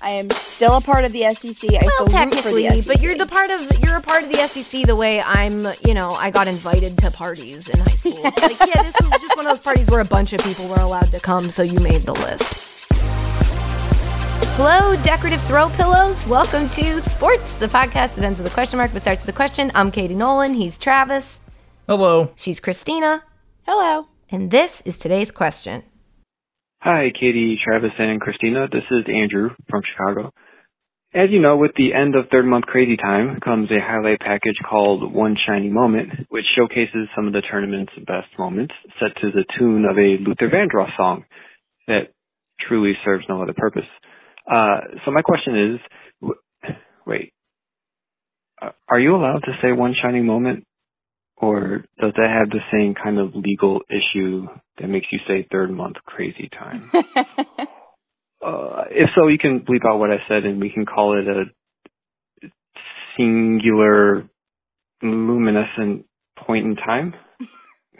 I am still a part of the SEC. I well, still root for technically, the SEC. but you're the part of you're a part of the SEC the way I'm. You know, I got invited to parties in high school. like, yeah, this was just one of those parties where a bunch of people were allowed to come, so you made the list. Hello, decorative throw pillows. Welcome to Sports, the podcast that ends with a question mark but starts with a question. I'm Katie Nolan. He's Travis. Hello. She's Christina. Hello. And this is today's question. Hi, Katie, Travis, and Christina. This is Andrew from Chicago. As you know, with the end of third month crazy time comes a highlight package called One Shiny Moment, which showcases some of the tournament's best moments set to the tune of a Luther Vandross song that truly serves no other purpose. Uh, so my question is, w- wait, uh, are you allowed to say One Shining Moment? Or does that have the same kind of legal issue that makes you say third month crazy time? uh, if so, you can bleep out what I said and we can call it a singular luminescent point in time.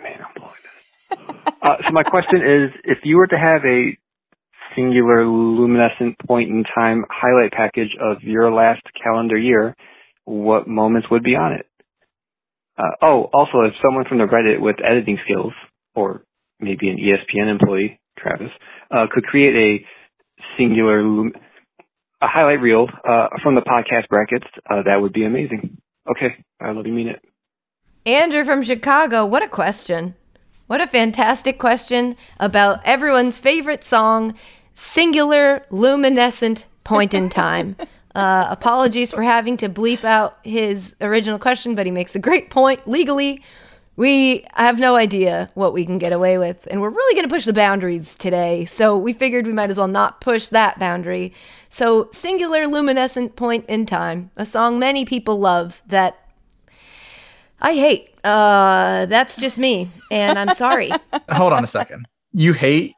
Man, I'm blowing this. Uh, so my question is, if you were to have a singular luminescent point in time highlight package of your last calendar year, what moments would be on it? Uh, oh, also, if someone from the Reddit with editing skills, or maybe an ESPN employee, Travis, uh, could create a singular, lum- a highlight reel uh, from the podcast brackets, uh, that would be amazing. Okay, I love you, mean it. Andrew from Chicago, what a question. What a fantastic question about everyone's favorite song, Singular Luminescent Point in Time. Uh, apologies for having to bleep out his original question, but he makes a great point. Legally, we have no idea what we can get away with, and we're really going to push the boundaries today. So we figured we might as well not push that boundary. So, Singular Luminescent Point in Time, a song many people love that I hate. Uh, that's just me, and I'm sorry. Hold on a second. You hate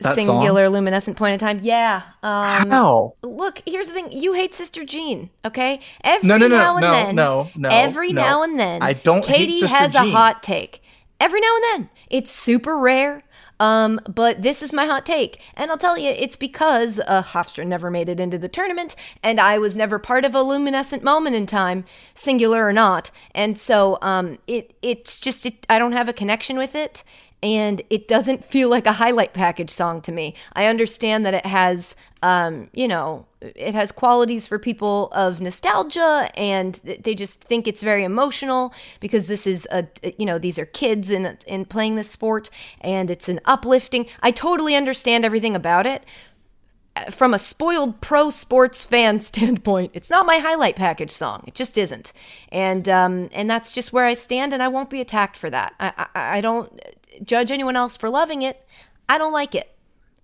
that Singular luminescent point in time. Yeah. Um, How? Look, here's the thing. You hate Sister Jean, okay? Every No, no, no, now and no, then. no, no, Every no. now and then. I don't hate Katie has a hot take. Every now and then. It's super rare. Um, but this is my hot take, and I'll tell you, it's because uh, Hofstra never made it into the tournament, and I was never part of a luminescent moment in time, singular or not, and so um, it it's just it, I don't have a connection with it, and it doesn't feel like a highlight package song to me. I understand that it has, um, you know, it has qualities for people of nostalgia, and they just think it's very emotional because this is a, you know, these are kids in in playing this sport, and it's an uplifting. I totally understand everything about it. From a spoiled pro sports fan standpoint, it's not my highlight package song. It just isn't, and um, and that's just where I stand, and I won't be attacked for that. I I, I don't judge anyone else for loving it. I don't like it.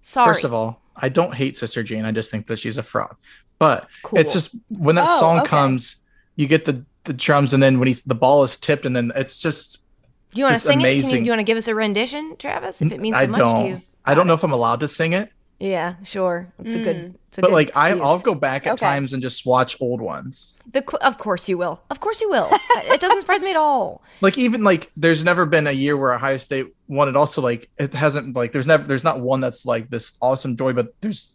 Sorry. First of all, I don't hate Sister Jane. I just think that she's a fraud. But Cool. it's just when that Oh, song okay. comes, you get the the drums, and then when he's the ball is tipped, and then it's just Do you want to it's sing it? Can you, do you want to give us a rendition, Travis? If it means so I much don't. to you. I don't know if I'm allowed to sing it, Yeah, sure. It's a good. Mm. It's a but good like I, excuse. I'll go back at Okay. times and just watch old ones. The qu- of course you will. Of course you will. it doesn't surprise me at all. Like even like there's never been a year where Ohio State won it. Also, like it hasn't like there's never there's not one that's like this awesome joy, but there's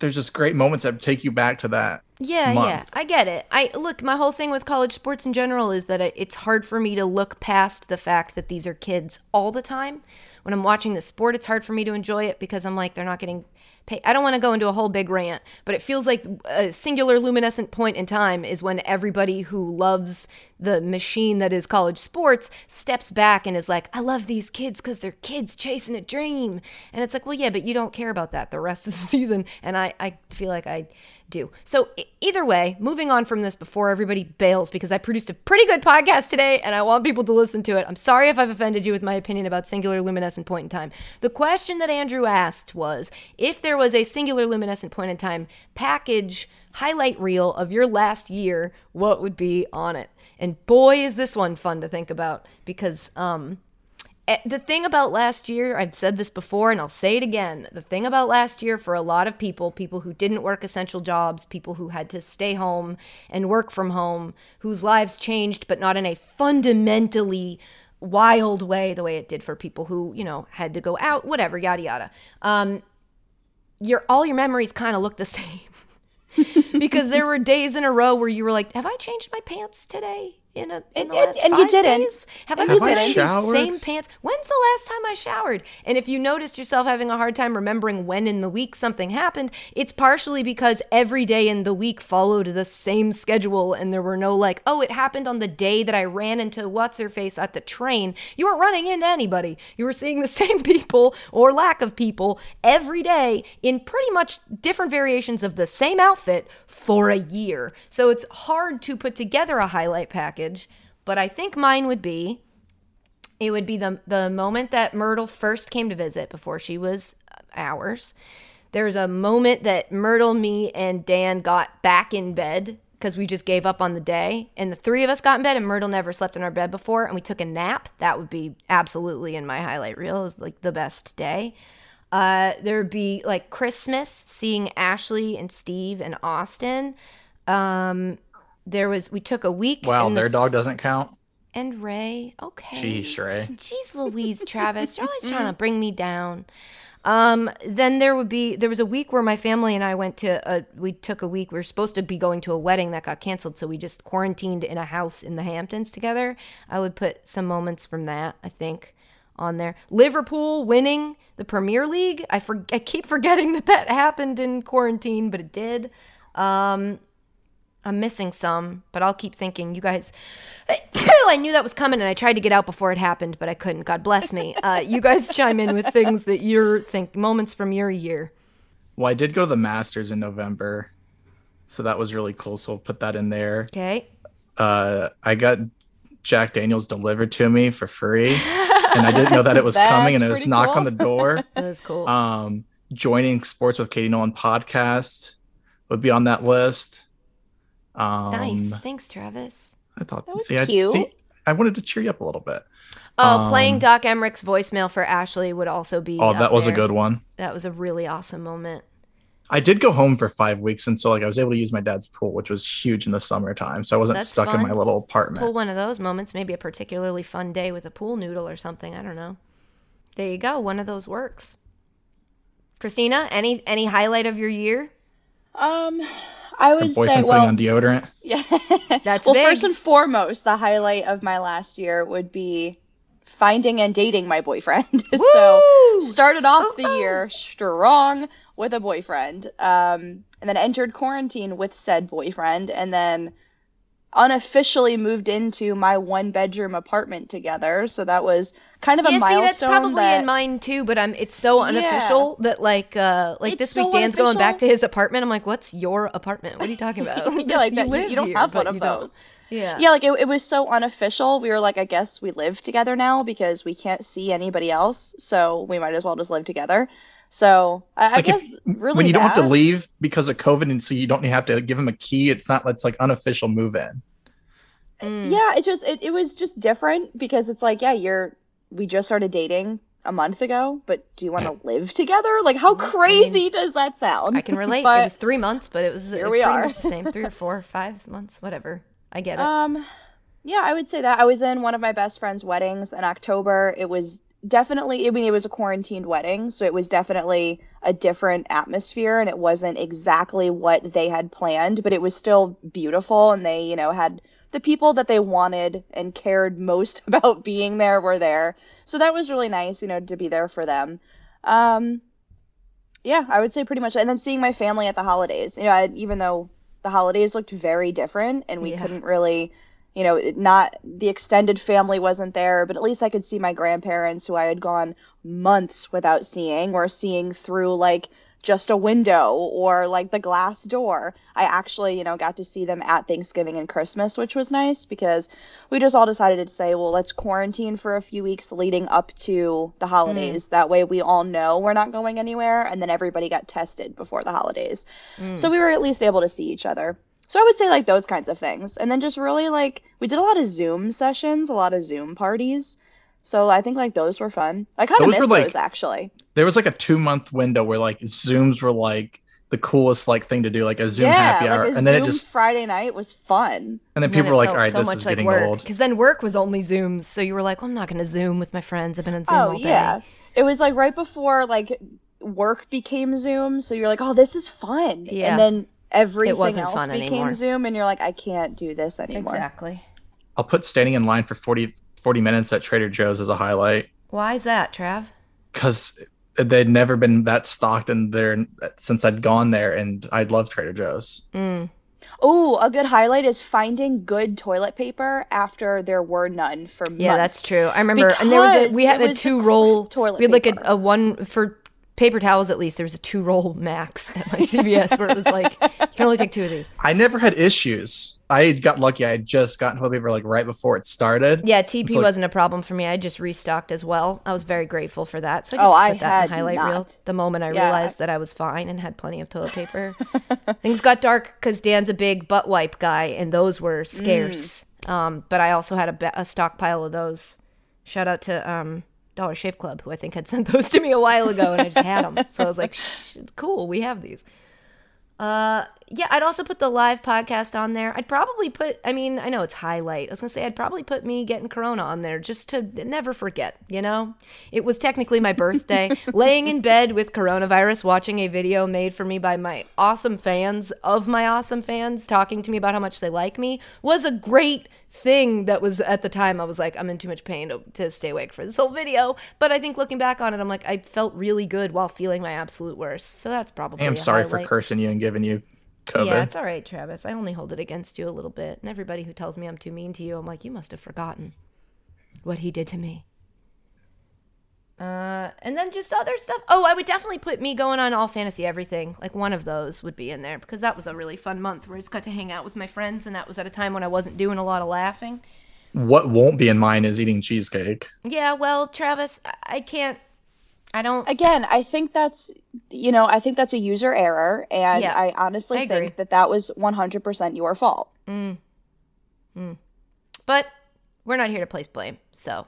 there's just great moments that take you back to that. Yeah, yeah. I get it. I look. My whole thing with college sports in general is that it's hard for me to look past the fact that these are kids all the time. When I'm watching the sport, it's hard for me to enjoy it because I'm like, they're not getting paid. I don't want to go into a whole big rant, but it feels like a singular luminescent point in time is when everybody who loves the machine that is college sports steps back and is like, I love these kids because they're kids chasing a dream. And it's like, well, yeah, but you don't care about that the rest of the season. And I, I feel like I do. So either way, moving on from this before everybody bails because I produced a pretty good podcast today and I want people to listen to it. I'm sorry if I've offended you with my opinion about singular luminescent point in time. The question that Andrew asked was if there was a singular luminescent point in time package highlight reel of your last year, what would be on it? And boy is this one fun to think about because um the thing about last year, I've said this before and I'll say it again. The thing about last year for a lot of people, people who didn't work essential jobs, people who had to stay home and work from home, whose lives changed, but not in a fundamentally wild way, the way it did for people who, you know, had to go out, whatever, yada yada. Um, your all your memories kind of look the same. because there were days in a row where you were like, "Have I changed my pants today?" In a in And- the and- last and you five didn't. days? Have I And been wearing these same pants? When's the last time I showered? And if you noticed yourself having a hard time remembering when in the week something happened, it's partially because every day in the week followed the same schedule and there were no like, oh, it happened on the day that I ran into what's her face at the train. You weren't running into anybody. You were seeing the same people or lack of people every day in pretty much different variations of the same outfit for a year. So it's hard to put together a highlight package, but I think mine would be it would be the the moment that Myrtle first came to visit before she was ours. There's a moment that Myrtle, me, and Dan got back in bed because we just gave up on the day, and the three of us got in bed, and Myrtle never slept in our bed before, and we took a nap. That would be absolutely in my highlight reel. It was like the best day. Uh, there would be like Christmas, seeing Ashley and Steve and Austin. Um, there was we took a week. Wow, in the their dog s- doesn't count. and Ray. Okay. Jeez, Ray. Jeez Louise, Travis, you're always trying to bring me down. Um, then there would be there was a week where my family and I went to a we took a week. We were supposed to be going to a wedding that got canceled, so we just quarantined in a house in the Hamptons together. I would put some moments from that, I think, on there. Liverpool winning the Premier League. I for, I keep forgetting that that happened in quarantine, but it did. Um, I'm missing some, but I'll keep thinking. You guys, I knew that was coming, and I tried to get out before it happened, but I couldn't. God bless me. Uh, you guys chime in with things that you're think moments from your year. Well, I did go to the Masters in November, so that was really cool. So I'll put that in there. Okay. Uh, I got Jack Daniels delivered to me for free, and I didn't know that it was coming, and it was knock cool. on the door. That was cool. Um, joining Sports with Katie Nolan podcast would be on that list. Um, nice. Thanks, Travis. I thought. That was see, I, cute. see, I wanted to cheer you up a little bit. Oh, playing Um, Doc Emmerich's voicemail for Ashley would also be. Oh, up that was a good one. That was a really awesome moment. I did go home for five weeks, and so like I was able to use my dad's pool, which was huge in the summertime. So I wasn't That's stuck in my little apartment. Pull one of those moments, maybe a particularly fun day with a pool noodle or something. I don't know. There you go. One of those works. Christina, any any highlight of your year? Um, I My would boyfriend say, putting well, on deodorant. yeah. That's well, big. first and foremost, the highlight of my last year would be finding and dating my boyfriend. so started off Oh, the oh. year strong with a boyfriend, um, and then entered quarantine with said boyfriend, and then unofficially moved into my one bedroom apartment together. So that was kind of a yeah, see, that's probably that- in mine too, but I'm it's so unofficial that like uh like It's this so week Dan's going back to his apartment. I'm like, what's your apartment? What are you talking about? Yeah, This- like that- you- live you don't here, have one of you don't. those. Yeah. yeah like it, it was so unofficial we were like i guess we live together now because we can't see anybody else so we might as well just live together so i, I Like if- guess really when you don't have to leave because of COVID, and so you don't have to give him a key. It's not. It's like unofficial move in. Mm. yeah it just it, it was just different because it's like yeah you're we just started dating a month ago but do you want to live together like how crazy does that sound I can relate. But- it was three months, but it was Here we pretty are. much the same. Three or four, five months, whatever. I get it. Um, yeah, I would say that I was in one of my best friend's weddings in October. It was definitely, I mean, it was a quarantined wedding, so it was definitely a different atmosphere, and it wasn't exactly what they had planned, but it was still beautiful, and they, you know, had the people that they wanted and cared most about being there were there. So that was really nice, you know, to be there for them. Um, yeah, I would say pretty much. And then seeing my family at the holidays, you know, I, even though the holidays looked very different and we Yeah. couldn't really, you know, not the extended family wasn't there, but at least I could see my grandparents who I had gone months without seeing or seeing through like just a window or like the glass door. I actually, you know, got to see them at Thanksgiving and Christmas, which was nice because we just all decided to say, well, let's quarantine for a few weeks leading up to the holidays. That way we all know we're not going anywhere. And then everybody got tested before the holidays. Mm. So we were at least able to see each other. So I would say like those kinds of things. And then just really like we did a lot of Zoom sessions, a lot of Zoom parties. So I think like those were fun. I kind of Those miss were, like- those actually. There was like a two month window where like Zooms were like the coolest like thing to do, like a Zoom yeah, happy hour, like a and then Zoom it just Friday night was fun. and then people were like, all right, this is like getting work. old. Because then work was only Zooms, so you were like, well, I'm not going to Zoom with my friends. I've been on Zoom oh all day. yeah, it was like right before like work became Zoom. So you're like, oh, this is fun. Yeah. And then everything wasn't else fun became anymore. Zoom, and you're like, I can't do this anymore. Exactly. I'll put standing in line for 40, 40 minutes at Trader Joe's as a highlight Why is that, Trav? because they'd never been that stocked in there since I'd gone there, and I'd love Trader Joe's. Mm. Oh, a good highlight is finding good toilet paper after there were none for months. Yeah, that's true. I remember, and there was a we had a two roll toilet We had like a, a one for paper towels at least. There was a two roll max at my CVS where it was like you can only take two of these. I never had issues. I got lucky. I had just gotten toilet paper like right before it started. Yeah, TP It's like- wasn't a problem for me. I just restocked as well. I was very grateful for that. So I Oh, just I that in had the highlight reel the moment I Yeah. realized that I was fine and had plenty of toilet paper. Things got dark because Dan's a big butt wipe guy, and those were scarce. Um, but I also had a, a stockpile of those. Shout out to um, Dollar Shave Club, who I think had sent those to me a while ago, and I just had them. So I was like, Shh, cool, we have these. Uh, yeah, I'd also put the live podcast on there. I'd probably put, I mean, I know it's highlight. I was gonna say I'd probably put me getting Corona on there just to never forget. You know, it was technically my birthday. Laying in bed with coronavirus, watching a video made for me by my awesome fans of my awesome fans talking to me about how much they like me was a great thing that was at the time I was like I'm in too much pain to, to stay awake for this whole video but I think looking back on it I'm like I felt really good while feeling my absolute worst so that's probably I am a sorry for cursing you and giving you COVID. Yeah, it's all right, Travis. I only hold it against you a little bit. And everybody who tells me I'm too mean to you, I'm like, you must have forgotten what he did to me. Uh, and then just other stuff. Oh, I would definitely put me going on all fantasy everything. Like one of those would be in there because that was a really fun month where I just got to hang out with my friends, and that was at a time when I wasn't doing a lot of laughing. What won't be in mine is eating cheesecake. Yeah, well, Travis, I- I can't. I don't. Again, I think that's you know, I think that's a user error, and Yeah, I honestly I think that that was 100% your fault. But we're not here to place blame. So,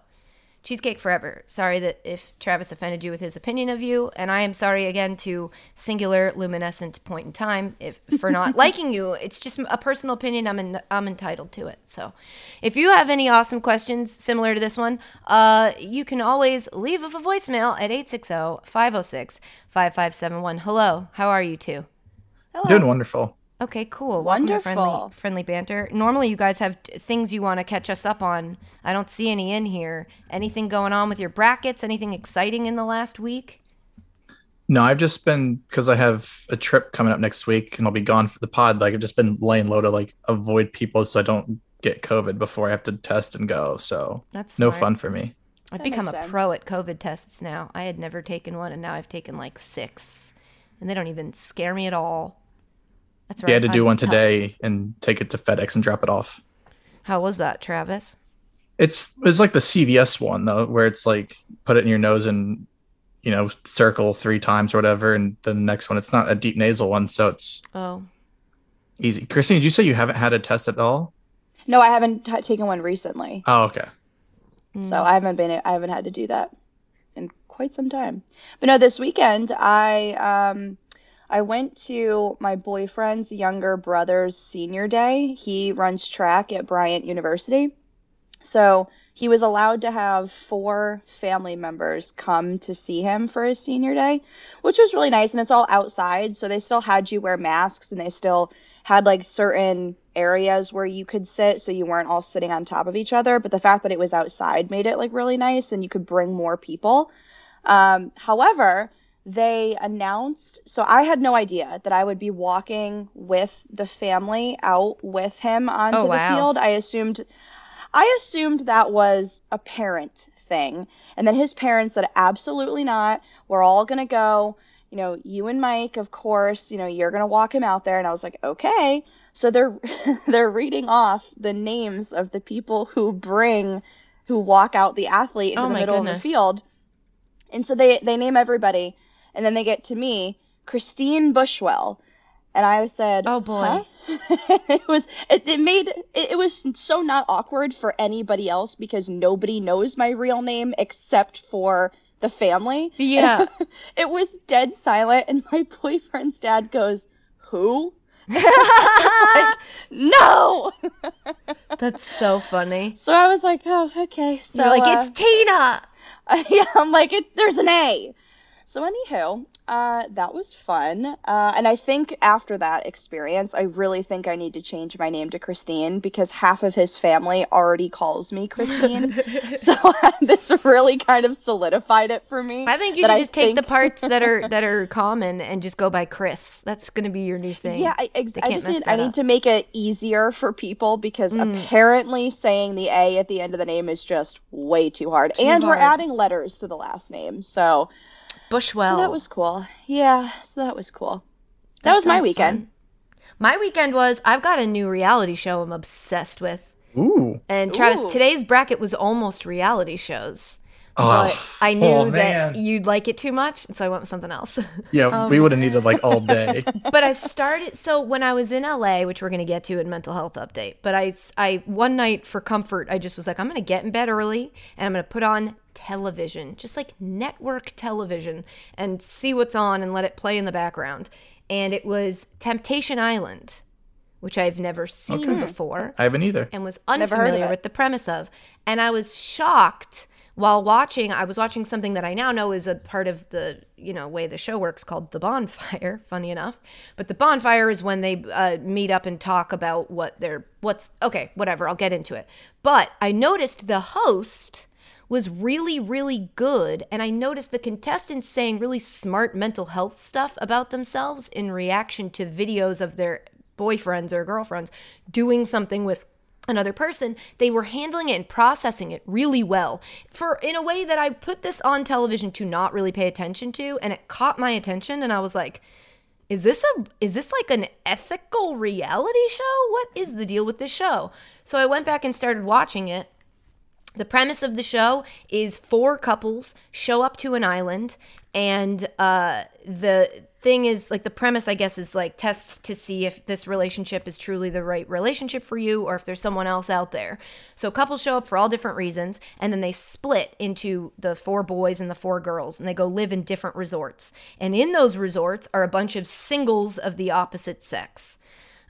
cheesecake forever. Sorry that if Travis offended you with his opinion of you, and I am sorry again to singular luminescent point in time if for not liking you. It's just a personal opinion. I'm in, I'm entitled to it. So, if you have any awesome questions similar to this one, uh, you can always leave a voicemail at 860-506-5571. Hello, how are you two? Hello. Doing wonderful. Okay, cool. Welcome to friendly, Wonderful. friendly banter. Normally, you guys have t- things you want to catch us up on. I don't see any in here. Anything going on with your brackets? Anything exciting in the last week? No, I've just been because I have a trip coming up next week and I'll be gone for the pod. Like I've just been laying low to like avoid people so I don't get COVID before I have to test and go. So That's no fun for me. I've That become a sense. pro at COVID tests now. I had never taken one, and now I've taken like six, and they don't even scare me at all. That's right. Yeah, I had to do I'm one tough. today and take it to FedEx and drop it off. How was that, Travis? It's it's like the CVS one though, where it's like put it in your nose and you know circle three times or whatever, and the next one it's not a deep nasal one, so it's Oh, easy. Christine, did you say you haven't had a test at all? No, I haven't t- taken one recently. Oh, okay. Mm. So I haven't been I haven't had to do that in quite some time. But no, this weekend I um I went to my boyfriend's younger brother's senior day. He runs track at Bryant University. So he was allowed to have four family members come to see him for his senior day, which was really nice. And it's all outside. So they still had you wear masks and they still had like certain areas where you could sit so you weren't all sitting on top of each other. But the fact that it was outside made it like really nice and you could bring more people. Um, however, they announced so I had no idea that I would be walking with the family out with him onto Oh, the field. I assumed I assumed that was a parent thing. And then his parents said, absolutely not. We're all going to go. You know, you and Mike, of course, you know, you're going to walk him out there. And I was like, okay. So they're, they're reading off the names of the people who bring, who walk out the athlete into Oh the middle of the field. And so they, they name everybody. And then they get to me, Christine Bushwell. And I said, Oh, boy. huh? it was it, it made it, it was so not awkward for anybody else because nobody knows my real name except for the family. Yeah. it was dead silent and my boyfriend's dad goes, "Who?" No. That's so funny. so I was like, "Oh, okay." So You're like, uh, it's Tina. yeah, I'm like, it, there's an A. So, anywho, Uh, that was fun. Uh, and I think after that experience, I really think I need to change my name to Christine because half of his family already calls me Christine. so this really kind of solidified it for me. I think you should I just take the parts that are that are common and just go by Chris. That's going to be your new thing. Yeah, I, ex- I just need, I need up. to make it easier for people because Mm. apparently saying the A at the end of the name is just way too hard. Too and we're adding letters to the last name. So, Bushwell. so that was cool. Yeah, so that was cool. That, was my weekend. fun. My weekend was I've got a new reality show I'm obsessed with. Ooh. And Travis, Ooh. today's bracket was almost reality shows. Oh, But I knew oh, that you'd like it too much, and so I went with something else. Yeah, um, we would have needed like all day. but I started so when I was in LA, which we're going to get to in mental health update. But I, I one night for comfort, I just was like, I'm going to get in bed early and I'm going to put on television, just like network television, and see what's on and let it play in the background. And it was Temptation Island, which I've never seen before I haven't either. and was Never heard of unfamiliar with the premise of. And I was shocked while watching. I was watching something that I now know is a part of the you know way the show works called the bonfire. Funny enough, but the bonfire is when they uh, meet up and talk about what they're what's okay. Whatever, I'll get into it. But I noticed the host was really, really good. And I noticed the contestants saying really smart mental health stuff about themselves in reaction to videos of their boyfriends or girlfriends doing something with another person. They were handling it and processing it really well. For in a way that i put this on television to not really pay attention to and it caught my attention and i was like is this a is this like an ethical reality show? What is the deal with this show? So i went back and started watching it the premise of the show is four couples show up to an island and uh, the thing is like the premise i guess is like tests to see if this relationship is truly the right relationship for you or if there's someone else out there. So couples show up for all different reasons and then they split into the four boys and the four girls and they go live in different resorts. And in those resorts are a bunch of singles of the opposite sex.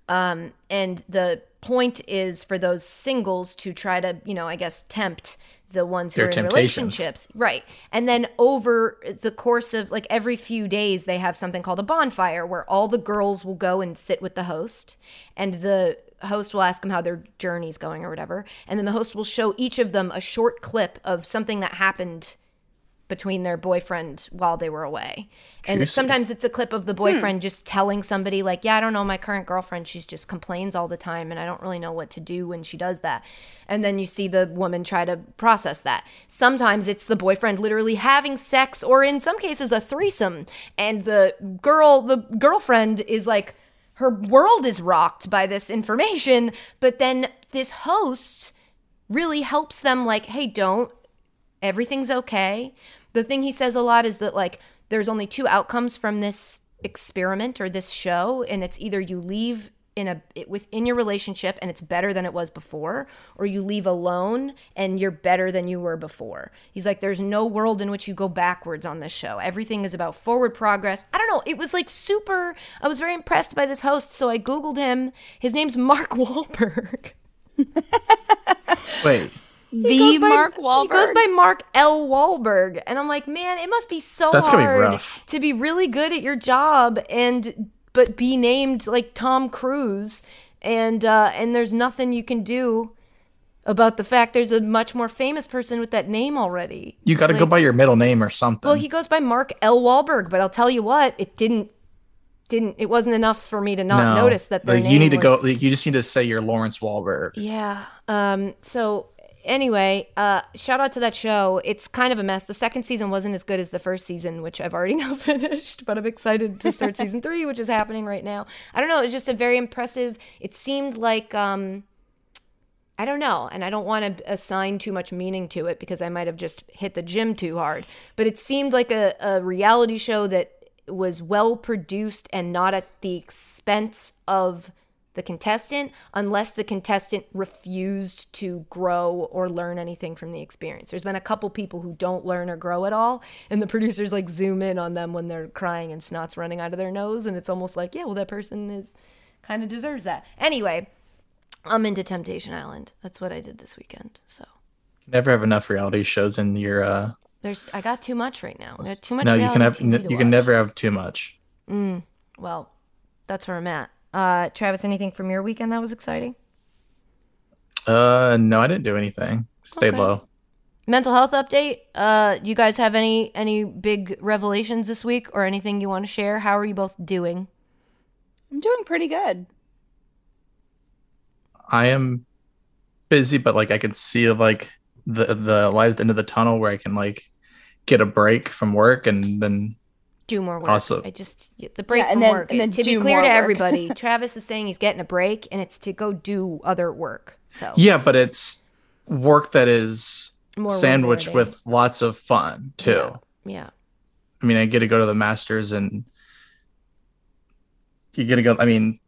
Um, and the point is for those singles to try to, you know, I guess tempt the ones who Their are in relationships. Right. And then over the course of like every few days, they have something called a bonfire where all the girls will go and sit with the host and the host will ask them how their journey's going or whatever. And then the host will show each of them a short clip of something that happened between their boyfriend while they were away. And Juicy. sometimes it's a clip of the boyfriend hmm. just telling somebody like, "Yeah, I don't know my current girlfriend, she's just complains all the time and I don't really know what to do when she does that." And then you see the woman try to process that. Sometimes it's the boyfriend literally having sex or in some cases a threesome and the girl the girlfriend is like her world is rocked by this information, but then this host really helps them like, "Hey, don't everything's okay. The thing he says a lot is that like there's only two outcomes from this experiment or this show and it's either you leave in a it- within your relationship and it's better than it was before or you leave alone and you're better than you were before. He's like there's no world in which you go backwards on this show. Everything is about forward progress. I don't know, it was like super I was very impressed by this host so I googled him. His name's Mark Wahlberg. Wait, The by- Mark Wahlberg. He goes by Mark L. Walberg. And I'm like, man, it must be so That's gonna be hard rough. to be really good at your job and but be named like Tom Cruise and uh and there's nothing you can do about the fact there's a much more famous person with that name already. you got to go by your middle name or something. Well, he goes by Mark L. Walberg, but I'll tell you what, it didn't didn't it wasn't enough for me to not No. notice that their like, name you need to go. Like, you just need to say you're Lawrence Walberg. Yeah. Um. So anyway, uh, shout out to that show. It's kind of a mess. The second season wasn't as good as the first season, which I've already now finished. But I'm excited to start season three, which is happening right now. I don't know. It was just a very impressive. It seemed like um. I don't know, and I don't want to assign too much meaning to it because I might have just hit the gym too hard. But it seemed like a, a reality show that was well produced and not at the expense of the contestant, unless the contestant refused to grow or learn anything from the experience. There's been a couple people who don't learn or grow at all, and the producers like zoom in on them when they're crying and snot's running out of their nose, and it's almost like, yeah, well, that person is kind of deserves that. Anyway, I'm into Temptation Island. That's what I did this weekend. So Never have enough reality shows in your uh There's I got too much right now. Too much. No, you can have reality TV to you can never have too much. Well, that's where I'm at. Uh, Travis, anything from your weekend that was exciting? Uh, no, I didn't do anything. Stayed Okay. low. Mental health update. Uh, you guys have any any big revelations this week or anything you want to share? How are you both doing? I'm doing pretty good. I am busy, but like I can see like the the light at the end of the tunnel where I can like get a break from work and then Do more work. Awesome. I just the break Yeah, and from then- work. and then to be clear to work. everybody, Travis is saying he's getting a break, and it's to go do other work. So yeah, but it's work that is More sandwiched rewarding. with lots of fun too. Yeah. yeah, I mean, I get to go to the Masters and you get to go. I mean,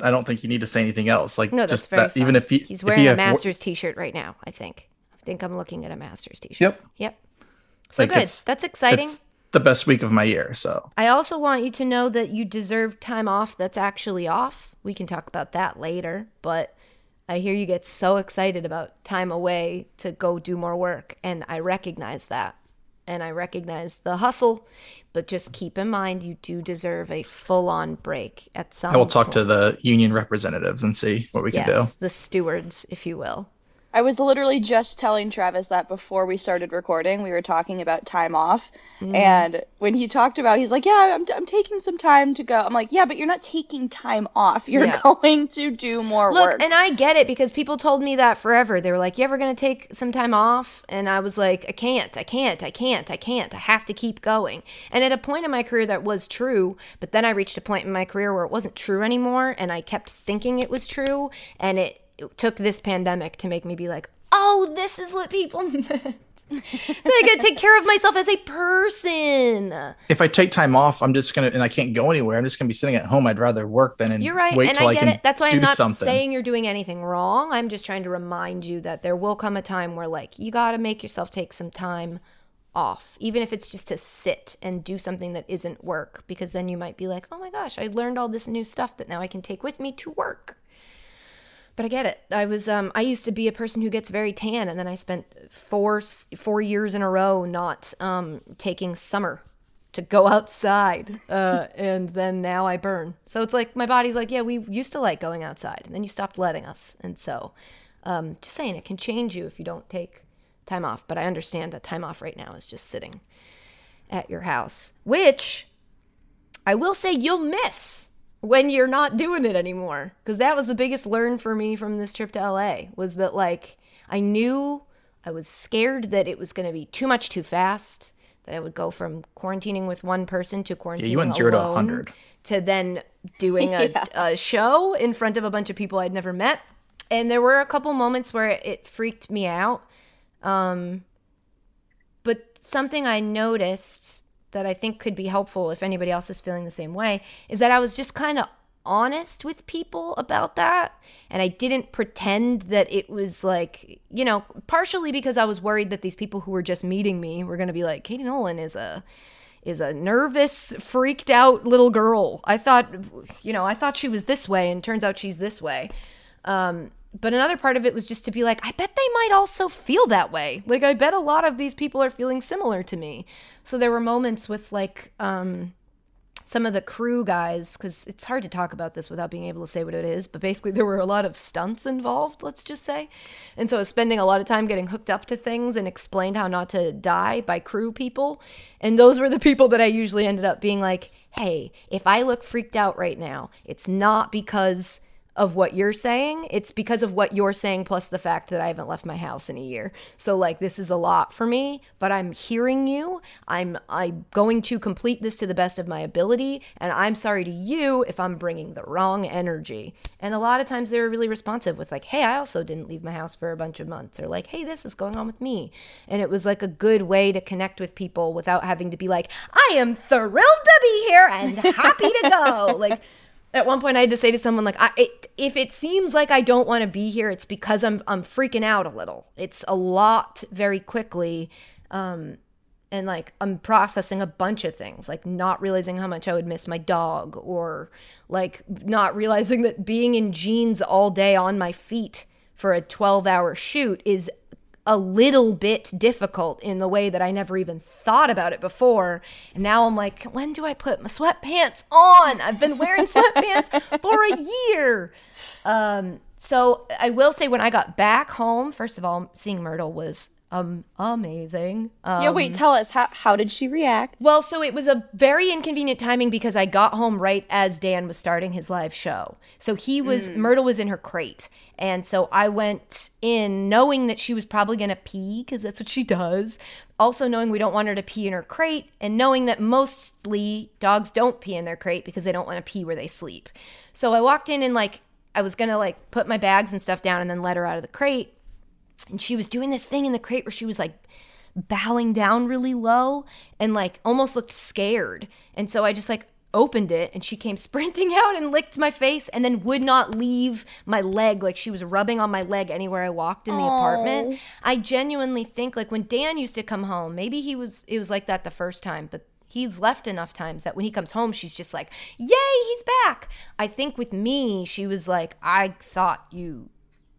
I don't think you need to say anything else. Like no, that's just very that, fun. even if you he's if wearing you a have wor- Masters T-shirt right now. I think. I think I'm looking at a Masters T-shirt. Yep. Yep. So Like, good. That's exciting. The best week of my year. So I also want you to know that you deserve time off that's actually off. We can talk about that later, but I hear you get so excited about time away to go do more work, and I recognize that. And I recognize the hustle, but just keep in mind you do deserve a full on break at some I will talk to the union representatives and see what we can do. the stewards, if you will. I was literally just telling Travis that before we started recording, we were talking about time off. Mm. And when he talked about, he's like, "Yeah, I'm, I'm taking some time to go." I'm like, "Yeah, but you're not taking time off. You're Yeah. going to do more Look, work." and I get it because people told me that forever. They were like, "You ever going to take some time off?" And I was like, "I can't. I can't. I can't. I can't. I have to keep going." And at a point in my career that was true, but then I reached a point in my career where it wasn't true anymore and I kept thinking it was true and it, it took this pandemic to make me be like, "Oh, this is what people meant." I got to take care of myself as a person. If I take time off, I'm just gonna and I can't go anywhere. I'm just gonna be sitting at home. I'd rather work than You're right, wait and till I get it. That's why I'm not something. saying you're doing anything wrong. I'm just trying to remind you that there will come a time where, like, you got to make yourself take some time off, even if it's just to sit and do something that isn't work, because then you might be like, oh my gosh, I learned all this new stuff that now I can take with me to work. But I get it. I was um I used to be a person who gets very tan, and then I spent four four years in a row not um taking summer to go outside, uh, and then now I burn. So it's like my body's like, yeah, we used to like going outside, and then you stopped letting us, and so um, just saying it can change you if you don't take time off. But I understand that time off right now is just sitting at your house, which I will say you'll miss when you're not doing it anymore because that was the biggest learn for me from this trip to LA was that like I knew I was scared that it was going to be too much too fast that I would go from quarantining with one person to quarantining Yeah, you went zero to alone 100. to then doing a, Yeah. a show in front of a bunch of people I'd never met and there were a couple moments where it freaked me out um but something I noticed that I think could be helpful if anybody else is feeling the same way is that I was just kind of honest with people about that and I didn't pretend that it was like, you know, partially because I was worried that these people who were just meeting me were going to be like Katie Nolan is a is a nervous, freaked out little girl. I thought, you know, I thought she was this way and turns out she's this way. Um, but another part of it was just to be like, I bet they might also feel that way. Like, I bet a lot of these people are feeling similar to me. So there were moments with like um, some of the crew guys, because it's hard to talk about this without being able to say what it is. But basically, there were a lot of stunts involved, let's just say. And so I was spending a lot of time getting hooked up to things and explained how not to die by crew people. And those were the people that I usually ended up being like, hey, if I look freaked out right now, it's not because of what you're saying. It's because of what you're saying, plus the fact that I haven't left my house in a year. So like this is a lot for me, but I'm hearing you. I'm I'm going to complete this to the best of my ability, and I'm sorry to you if I'm bringing the wrong energy. And a lot of times they're really responsive with like, "Hey, I also didn't leave my house for a bunch of months," or like, "Hey, this is going on with me," and it was like a good way to connect with people without having to be like, "I am thrilled to be here and happy to go." like at one point I had to say to someone like I it, if it seems like I don't want to be here it's because I'm I'm freaking out a little. It's a lot very quickly um and like I'm processing a bunch of things like not realizing how much I would miss my dog or like not realizing that being in jeans all day on my feet for a 12-hour shoot is a little bit difficult in the way that I never even thought about it before. And now I'm like, when do I put my sweatpants on? I've been wearing sweatpants for a year. Um, so I will say, when I got back home, first of all, seeing Myrtle was um amazing. Um, yeah, wait, tell us how how did she react? well, so it was a very inconvenient timing because I got home right as Dan was starting his live show. So he was Myrtle was in her crate. And so I went in knowing that she was probably going to pee because that's what she does. Also knowing we don't want her to pee in her crate and knowing that mostly dogs don't pee in their crate because they don't want to pee where they sleep. So I walked in and like I was going to like put my bags and stuff down and then let her out of the crate and she was doing this thing in the crate where she was like bowing down really low and like almost looked scared. And so I just like opened it and she came sprinting out and licked my face and then would not leave my leg like she was rubbing on my leg anywhere I walked in the apartment. I genuinely think like when Dan used to come home, maybe he was it was like that the first time, but he's left enough times that when he comes home she's just like, "Yay, he's back." I think with me, she was like, "I thought you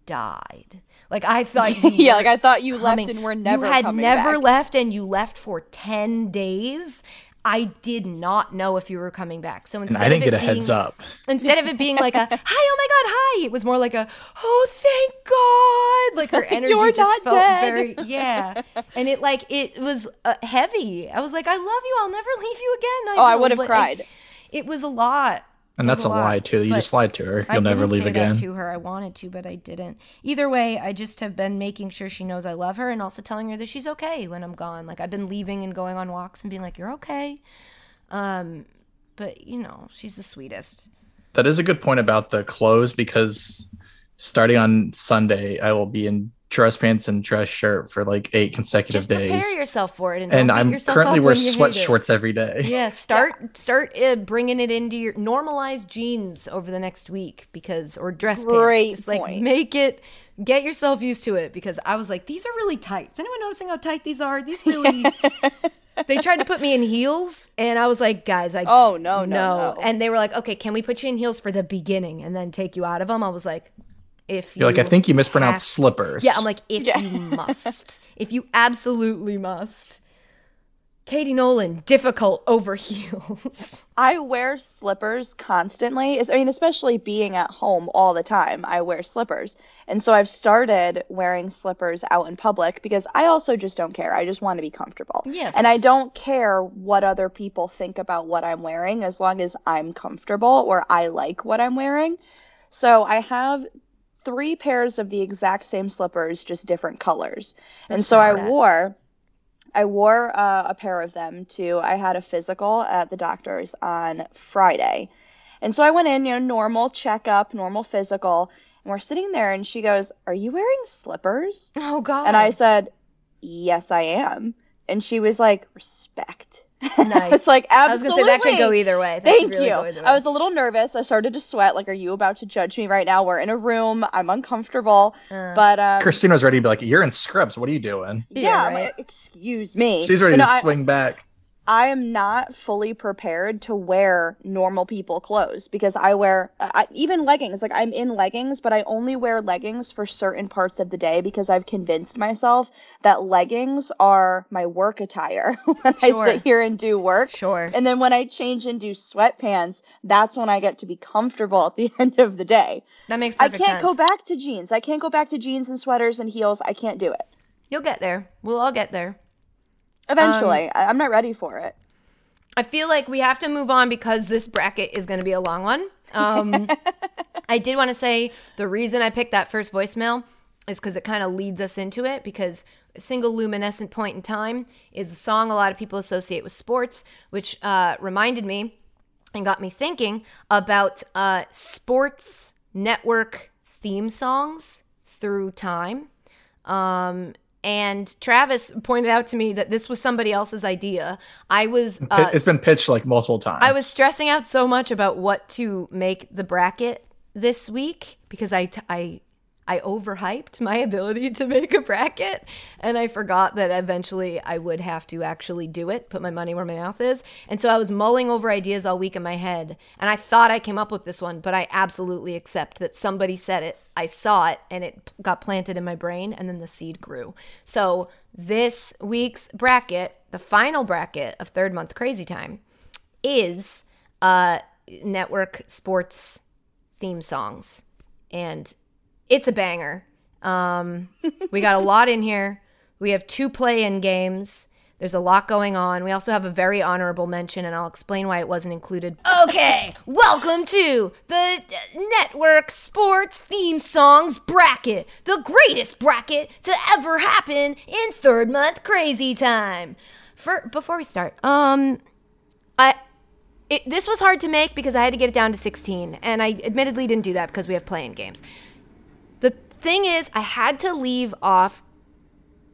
died." Like I thought you yeah, like I thought you coming- left and were never you had coming never back. left and you left for 10 days i did not know if you were coming back so And instead I didn't of get it a heads up. instead of it being like a hi oh my god hi it was more like a oh thank god like her energy You're just not felt dead. very yeah and it like it was uh, heavy i was like i love you i'll never leave you again Oh, I would have cried. like, it was a lot And that's was a lie too. You just lied to her. You'll never didn't leave say again. That to her, I wanted to, but I didn't. Either way, I just have been making sure she knows I love her, and also telling her that she's okay when I'm gone. Like I've been leaving and going on walks and being like, "You're okay." Um, but you know, she's the sweetest. That is a good point about the clothes because starting on Sunday, I will be in dress pants and dress shirt for like eight consecutive Just days. prepare yourself for it, and, and I'm currently wear when sweat shorts every day. Yeah, start start uh, bringing it into your normalized jeans over the next week because or dress Great pants. Just like make it get yourself used to it because I was like, these are really tight. Is anyone noticing how tight these are? These really. they tried to put me in heels, and I was like, guys, I Oh no, no, no. And they were like, okay, can we put you in heels for the beginning and then take you out of them? I was like, if you You're like, I think you mispronounced have- slippers. yeah, I'm like, if Yeah. you must, if you absolutely must. Katie Nolan, difficult over heels. I wear slippers constantly. I mean, especially being at home all the time, I wear slippers. And so I've started wearing slippers out in public because I also just don't care. I just want to be comfortable. Yeah, of And I don't care what other people think about what I'm wearing as long as I'm comfortable or I like what I'm wearing. So I have three pairs of the exact same slippers, just different colors. and so I wore I wore uh, a pair of them to. I had a physical at the doctor's on Friday, and so I went in, you know, normal checkup, normal physical, and we're sitting there, and she goes, "Are you wearing slippers?" Oh God. And I said, "Yes, I am." And she was like, "Respect." Nice. it's like I was absolutely. gonna say that could go either way. That Thank really you. Way. I was a little nervous. I started to sweat. Like, are you about to judge me right now? We're in a room. I'm uncomfortable. Uh. but um, Christina's ready to be like, You're in scrubs. What are you doing? yeah, Yeah, right. like, excuse me. She's ready But to no, I- swing back. I am not fully prepared to wear normal people clothes because I wear I, even leggings. Like I'm in leggings, but I only wear leggings for certain parts of the day because I've convinced myself that leggings are my work attire when Sure. I sit here and do work. Sure. And then when I change and do sweatpants, that's when I get to be comfortable at the end of the day. that makes perfect I can't sense. go back to jeans. I can't go back to jeans and sweaters and heels. I can't do it. You'll get there. We'll all get there. Eventually, I, I'm not ready for it. I feel like we have to move on because this bracket is going to be a long one. Um, I did want to say the reason I picked that first voicemail is because it kind of leads us into it because a single luminescent point in time is a song a lot of people associate with sports, which uh, reminded me and got me thinking about uh, sports network theme songs through time. Um, and Travis pointed out to me that this was somebody else's idea. I was uh, it's been pitched like multiple times. I was stressing out so much about what to make the bracket this week because I t- I I overhyped my ability to make a bracket and I forgot that eventually I would have to actually do it, put my money where my mouth is. And so I was mulling over ideas all week in my head and I thought I came up with this one, but I absolutely accept that somebody said it. I saw it and it got planted in my brain and then the seed grew. So this week's bracket, the final bracket of third month crazy time, is uh network sports theme songs. And it's a banger. Um, we got a lot in here. We have two play in games. There's a lot going on. We also have a very honorable mention, and I'll explain why it wasn't included. Okay, welcome to the Network Sports Theme Songs Bracket, the greatest bracket to ever happen in third month crazy time. For before we start, um, I it, this was hard to make because I had to get it down to 16, and I admittedly didn't do that because we have playing games. Thing is, I had to leave off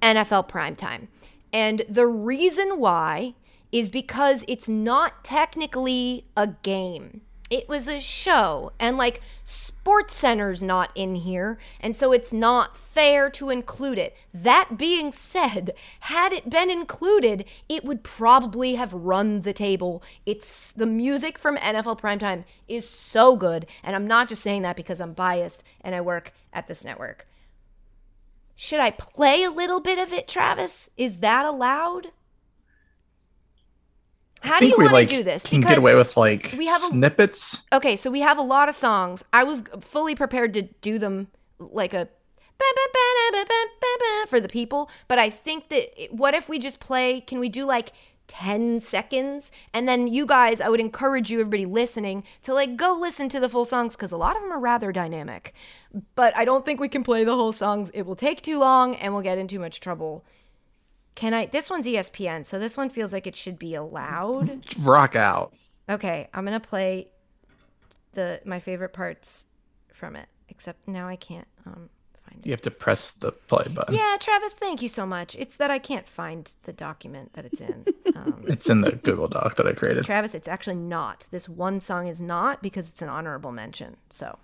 NFL primetime. And the reason why is because it's not technically a game. It was a show, and like SportsCenter's not in here, and so it's not fair to include it. That being said, had it been included, it would probably have run the table. It's the music from NFL Primetime is so good, and I'm not just saying that because I'm biased and I work at this network. Should I play a little bit of it, Travis? Is that allowed? How do you want like to do this? can get away with like we have a- snippets. Okay, so we have a lot of songs. I was fully prepared to do them like a for the people, but I think that what if we just play? Can we do like 10 seconds? And then you guys, I would encourage you, everybody listening, to like go listen to the full songs because a lot of them are rather dynamic. But I don't think we can play the whole songs. It will take too long and we'll get in too much trouble. Can I? This one's ESPN, so this one feels like it should be allowed. Rock out. Okay, I'm gonna play the my favorite parts from it. Except now I can't um find it. You have to press the play button. Yeah, Travis, thank you so much. It's that I can't find the document that it's in. Um, It's in the Google Doc that I created. Travis, it's actually not. This one song is not because it's an honorable mention. So.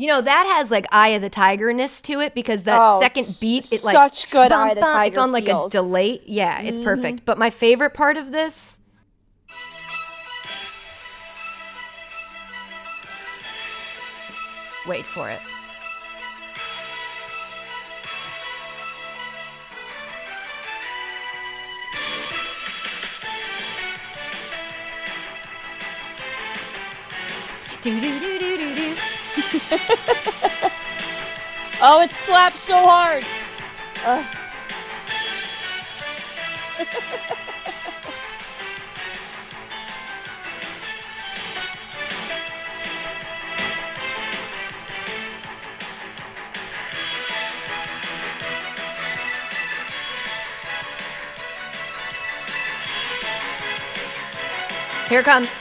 You know that has like Eye of the Tigerness to it because that Oh, second beat it like such good bum, Eye of the bum, It's on like feels. a delay. Yeah, it's mm-hmm. perfect. But my favorite part of this Wait for it. Do-do-do-do-do-do. Oh, it slaps so hard. Ugh. Here comes.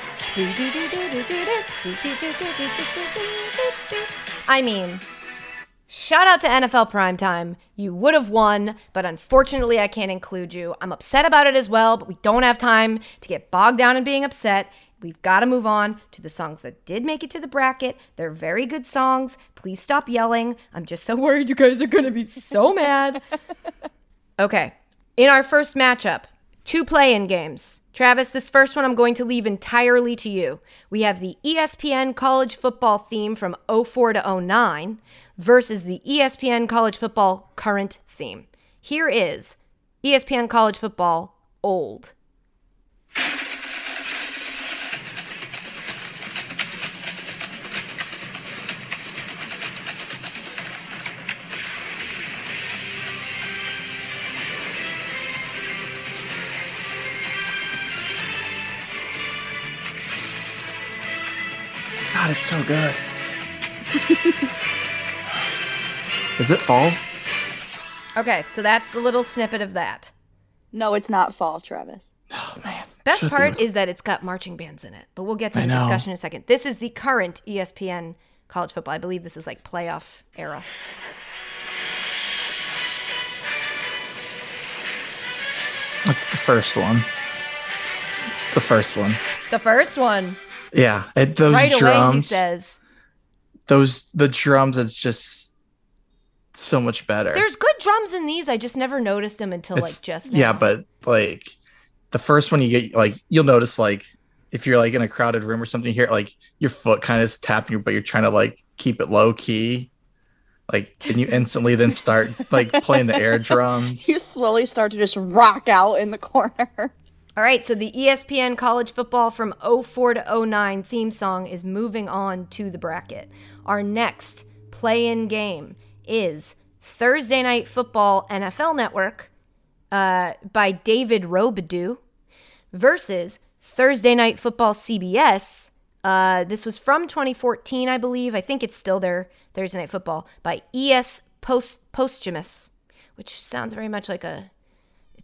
I mean, shout out to NFL Primetime. You would have won, but unfortunately, I can't include you. I'm upset about it as well, but we don't have time to get bogged down in being upset. We've got to move on to the songs that did make it to the bracket. They're very good songs. Please stop yelling. I'm just so worried you guys are going to be so mad. Okay. In our first matchup, two play in games. Travis, this first one I'm going to leave entirely to you. We have the ESPN college football theme from 04 to 09 versus the ESPN college football current theme. Here is ESPN college football old. God, it's so good. Is it fall? Okay, so that's the little snippet of that. No, it's not fall, Travis. Oh man. Best Should part be. is that it's got marching bands in it, but we'll get to the discussion in a second. This is the current ESPN college football. I believe this is like playoff era. That's the first one. The first one. The first one. Yeah, it, those right away, he drums. says. those the drums. It's just so much better. There's good drums in these. I just never noticed them until It's- like just now. yeah, but like the first one you get, like you'll notice like if you're like in a crowded room or something, here, like your foot kind of is tapping, but you're trying to like keep it low key. Like, and you instantly then start like playing the air drums. You slowly start to just rock out in the corner. All right, so the ESPN college football from 04 to 09 theme song is moving on to the bracket. Our next play in game is Thursday Night Football NFL Network uh, by David Robidoux versus Thursday Night Football CBS. Uh, this was from 2014, I believe. I think it's still there, Thursday Night Football, by ES Post- Posthumus, which sounds very much like a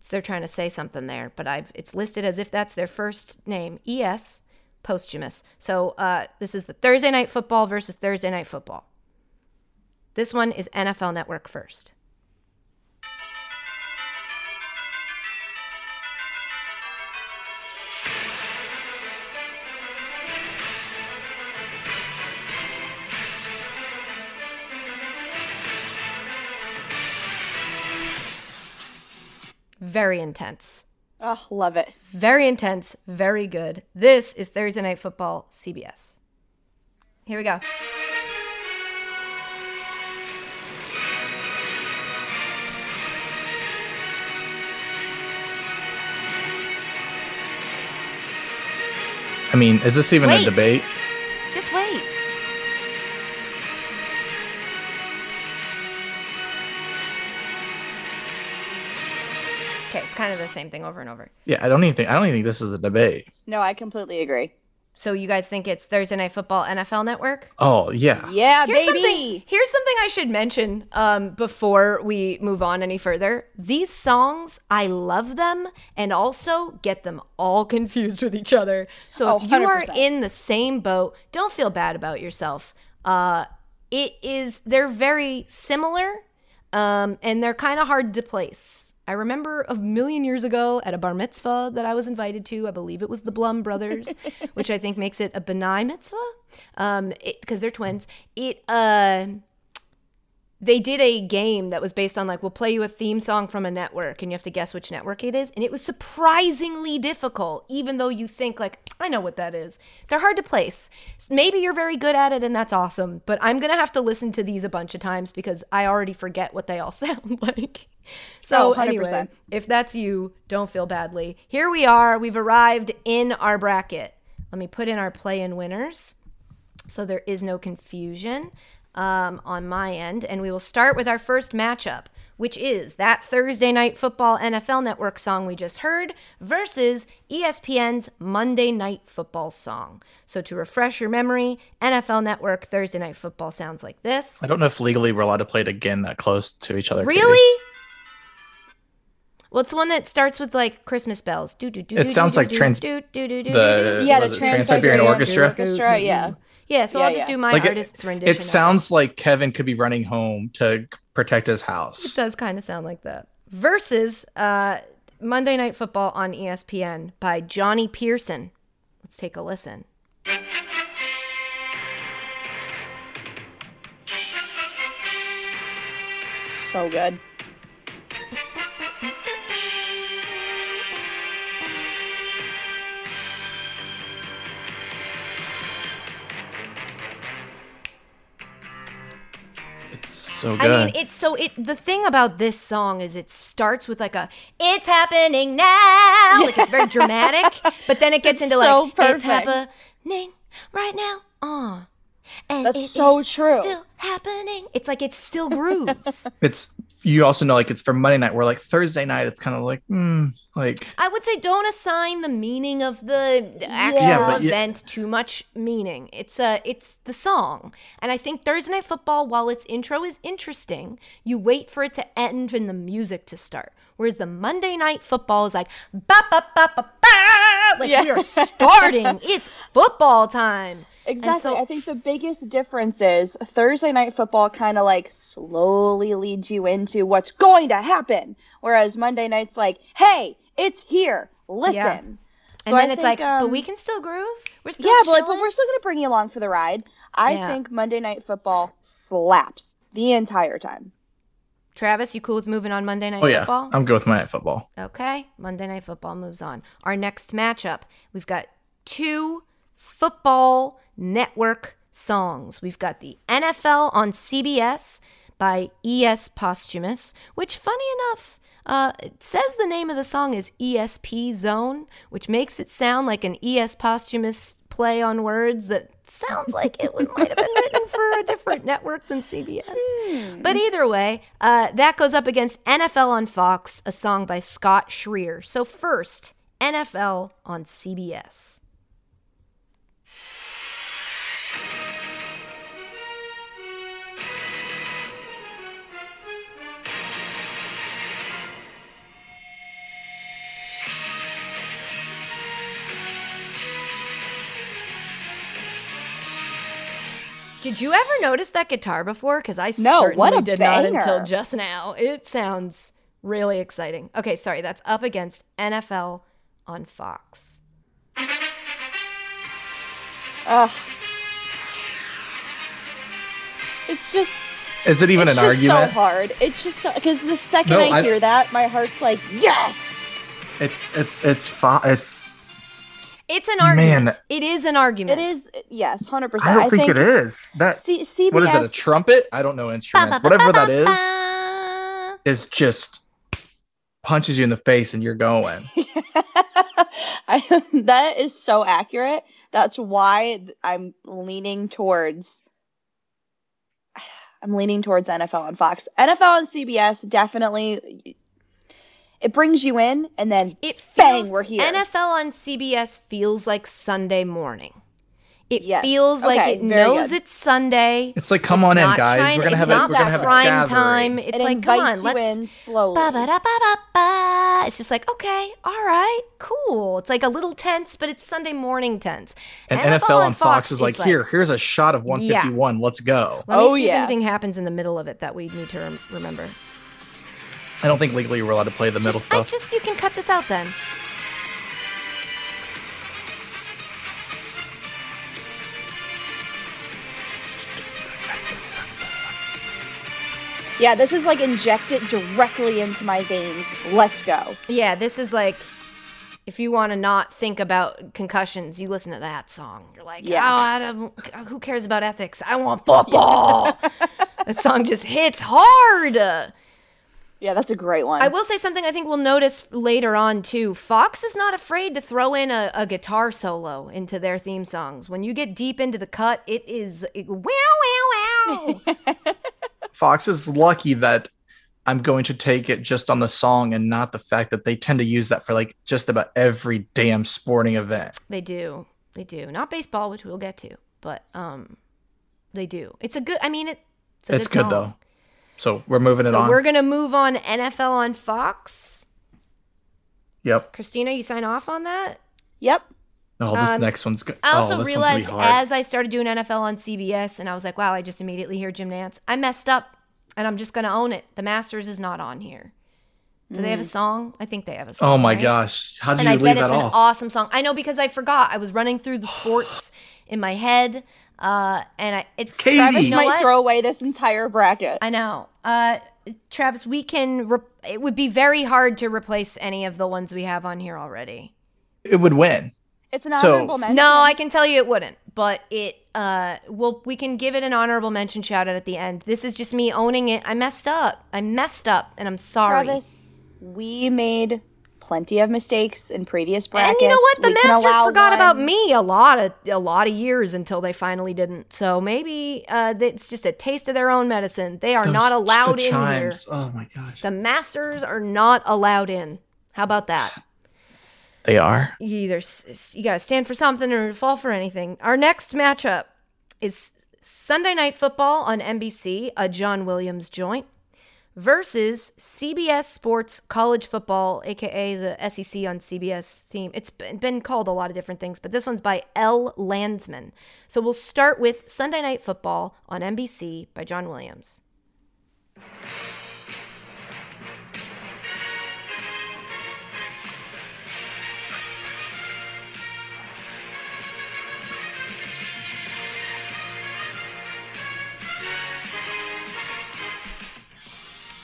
it's they're trying to say something there, but I've it's listed as if that's their first name, ES Posthumus. So uh, this is the Thursday night football versus Thursday night football. This one is NFL Network first. Very intense. Oh, love it. Very intense, very good. This is Thursday Night Football, CBS. Here we go. I mean, is this even Wait. a debate? Just wait. Kind of the same thing over and over. Yeah, I don't even think I don't even think this is a debate. No, I completely agree. So you guys think it's Thursday Night Football NFL Network? Oh yeah, Yeah, Here's baby. something. Here's something I should mention um, before we move on any further. These songs, I love them, and also get them all confused with each other. So Oh, if you are 100%. in the same boat, don't feel bad about yourself. Uh, it is. They're very similar, um, and they're kind of hard to place. I remember a million years ago at a bar mitzvah that I was invited to. I believe it was the Blum brothers, which I think makes it a B'nai mitzvah, um, because they're twins. It uh, they did a game that was based on like we'll play you a theme song from a network and you have to guess which network it is. And it was surprisingly difficult even though you think like i know what that is. They're hard to place. Maybe you're very good at it and that's awesome but i'm gonna have to listen to these a bunch of times because i already forget what they all sound like. So Oh, anyway if that's you don't feel badly. Here we are. We've arrived in our bracket. Let me put in our play-in winners so there is no confusion um, on my end. And we will start with our first matchup, which is that Thursday Night Football NFL Network song we just heard versus ESPN's Monday Night Football song. So to refresh your memory, NFL Network Thursday Night Football sounds like this. I don't know if legally we're allowed to play it again that close to each other. Katie. Really? Well, the one that starts with like Christmas bells. Do, do, do, It do, sounds do, like do, trans- do, do, do, do, the- do, Yeah, was the it Trans-Siberian Orchestra? Orchestra, yeah. Yeah, so Yeah, I'll just yeah. do my Like it, artist's rendition. it of sounds like Kevin could be running home to protect his house. It does kind of sound like that. Versus uh, Monday Night Football on ESPN by Johnny Pearson. Let's take a listen. So good. So I mean, it's so it. The thing about this song is it starts with like a "It's happening now," like it's very dramatic, but then it gets It's into so like "It's happening right now." Uh, and That's so true. Still happening. It's like it's still grooves. it's you also know like it's for Monday night. Where like Thursday night, it's kind of like mm, like I would say don't assign the meaning of the actual Yeah, but yeah- event too much meaning. It's a it's the song. And I think Thursday Night Football, while its intro is interesting, you wait for it to end and the music to start. Whereas the Monday Night Football is like ba ba ba ba ba like Yeah. we are starting. it's football time. And Exactly. so- I think the biggest difference is Thursday night football kind of like slowly leads you into what's going to happen, whereas Monday night's like, "Hey, It's here. Listen. So and then I it's think, like, but um, we can still groove. We're still yeah, but, like, but we're still gonna bring you along for the ride. I Yeah. think Monday Night Football slaps the entire time. Travis, you cool with moving on Monday Night Oh yeah, Football? I'm good with Monday Night football. Okay, Monday Night Football moves on. Our next matchup, we've got two football network songs. We've got the NFL on CBS by E.S. Posthumus, which, funny enough, uh, it says the name of the song is ESP Zone, which makes it sound like an E.S. Posthumus play on words that sounds like it would, might have been written for a different network than CBS. But either way, uh, that goes up against NFL on Fox, a song by Scott Schreer. So first, NFL on CBS. Did you ever notice that guitar before? Because I No, certainly what a did not until just now. It sounds really exciting. Okay, sorry, that's up against NFL on Fox. Ugh. It's just Is it even it's an just argument? so hard. It's just so because the second No, I, I- hear that, my heart's like, yes. It's it's it's fi- it's. It's an argument. Man. it is an argument. It is yes, hundred percent. I don't think, it is. That C- CBS. what is it? A trumpet? I don't know instruments. Whatever that is, is just punches you in the face and you're going. I, that is so accurate. That's why I'm leaning towards. I'm leaning towards NFL on Fox. NFL on CBS definitely. It brings you in, and then It Bang, we're here. NFL on CBS feels like Sunday morning. It Yes. feels like it knows good. it's Sunday. It's like, come It's on in, guys. trying- we're gonna it's have not a we're gonna have a prime gathering. time. It's it like, come invites on, you let's. in slowly. It's just like, okay, all right, cool. It's like a little tense, but it's Sunday morning tense. And NFL, on Fox, is like, here, here's a shot of 151. Let's go. Let me Oh, see if yeah. anything happens in the middle of it that we need to rem- remember. I don't think legally we're allowed to play the middle Just, I stuff. just, you can cut this out then. Yeah, this is like injected directly into my veins. Let's go. Yeah, this is like if you want to not think about concussions, you listen to that song. You're like, Yeah. oh, I don't, who cares about ethics? I want football. that song just hits hard. Yeah, that's a great one. I will say something I think we'll notice later on too. Fox is not afraid to throw in a, a guitar solo into their theme songs. When you get deep into the cut, it is it, wow, wow, wow. Fox is lucky that I'm going to take it just on the song and not the fact that they tend to use that for like just about every damn sporting event. They do. They do. Not baseball, which we'll get to, but um, they do. It's a good. I mean, it, it's a It's good, good song. though. So we're moving it on. we're gonna move on NFL on Fox. Yep. Christina, you sign off on that. yep. Oh, this Um, next one's good. I also oh, this realized one's gonna hard. as I started doing NFL on CBS, and I was like, wow, I just immediately hear Jim Nantz. I messed up, and I'm just gonna own it. The Masters is not on here. Do they have a song? I think they have a song. oh my right? gosh, how did and you I leave bet that it's an awesome song. I know because I forgot. I was running through the sports in my head, uh, and I it's Katie! Travis You know might what? throw away this entire bracket. I know. Uh, Travis, we can. Re- it would be very hard to replace any of the ones we have on here already. it would win. It's an So- honorable mention. No, I can tell you it wouldn't. But it. Uh, well, we can give it an honorable mention shout out at the end. This is just me owning it. I messed up. I messed up, and I'm sorry. Travis, we made plenty of mistakes in previous brackets. and you know what? The We Masters allow forgot about me a lot of a lot of years until they finally didn't. So maybe uh, it's just a taste of their own medicine. They are Those- not allowed the in here. Oh my gosh. The Masters are not allowed in. How about that? they are. You either s- s- you gotta stand for something or fall for anything. Our next matchup is Sunday Night Football on NBC, a John Williams joint, versus CBS Sports College Football, aka the SEC on CBS theme. It's been called a lot of different things, but this one's by L. Landsman. So we'll start with Sunday Night Football on NBC by John Williams.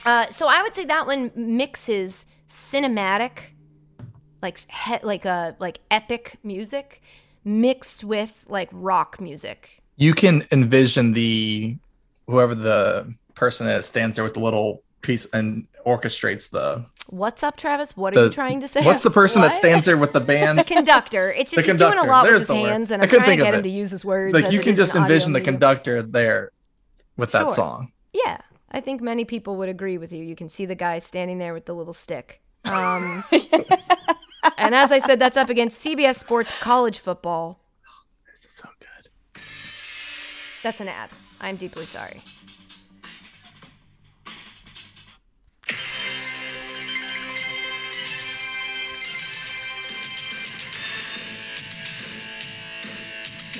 Uh, so I would say that one mixes cinematic, like he, like a like epic music, mixed with like rock music. You can envision the whoever the person is stands there with the little piece and orchestrates the. What's up, Travis? What are you trying to say? What's the person that stands there with the band? the conductor? It's just The he's doing a lot There's with the his word. hands, and I I'm couldn't trying to get him to use his words. like you can just envision the medium. conductor there with that song. Yeah, I think many people would agree with you. You can see the guy standing there with the little stick. Um, and as I said, that's up against CBS Sports College Football. This is so good. That's an ad. I'm deeply sorry.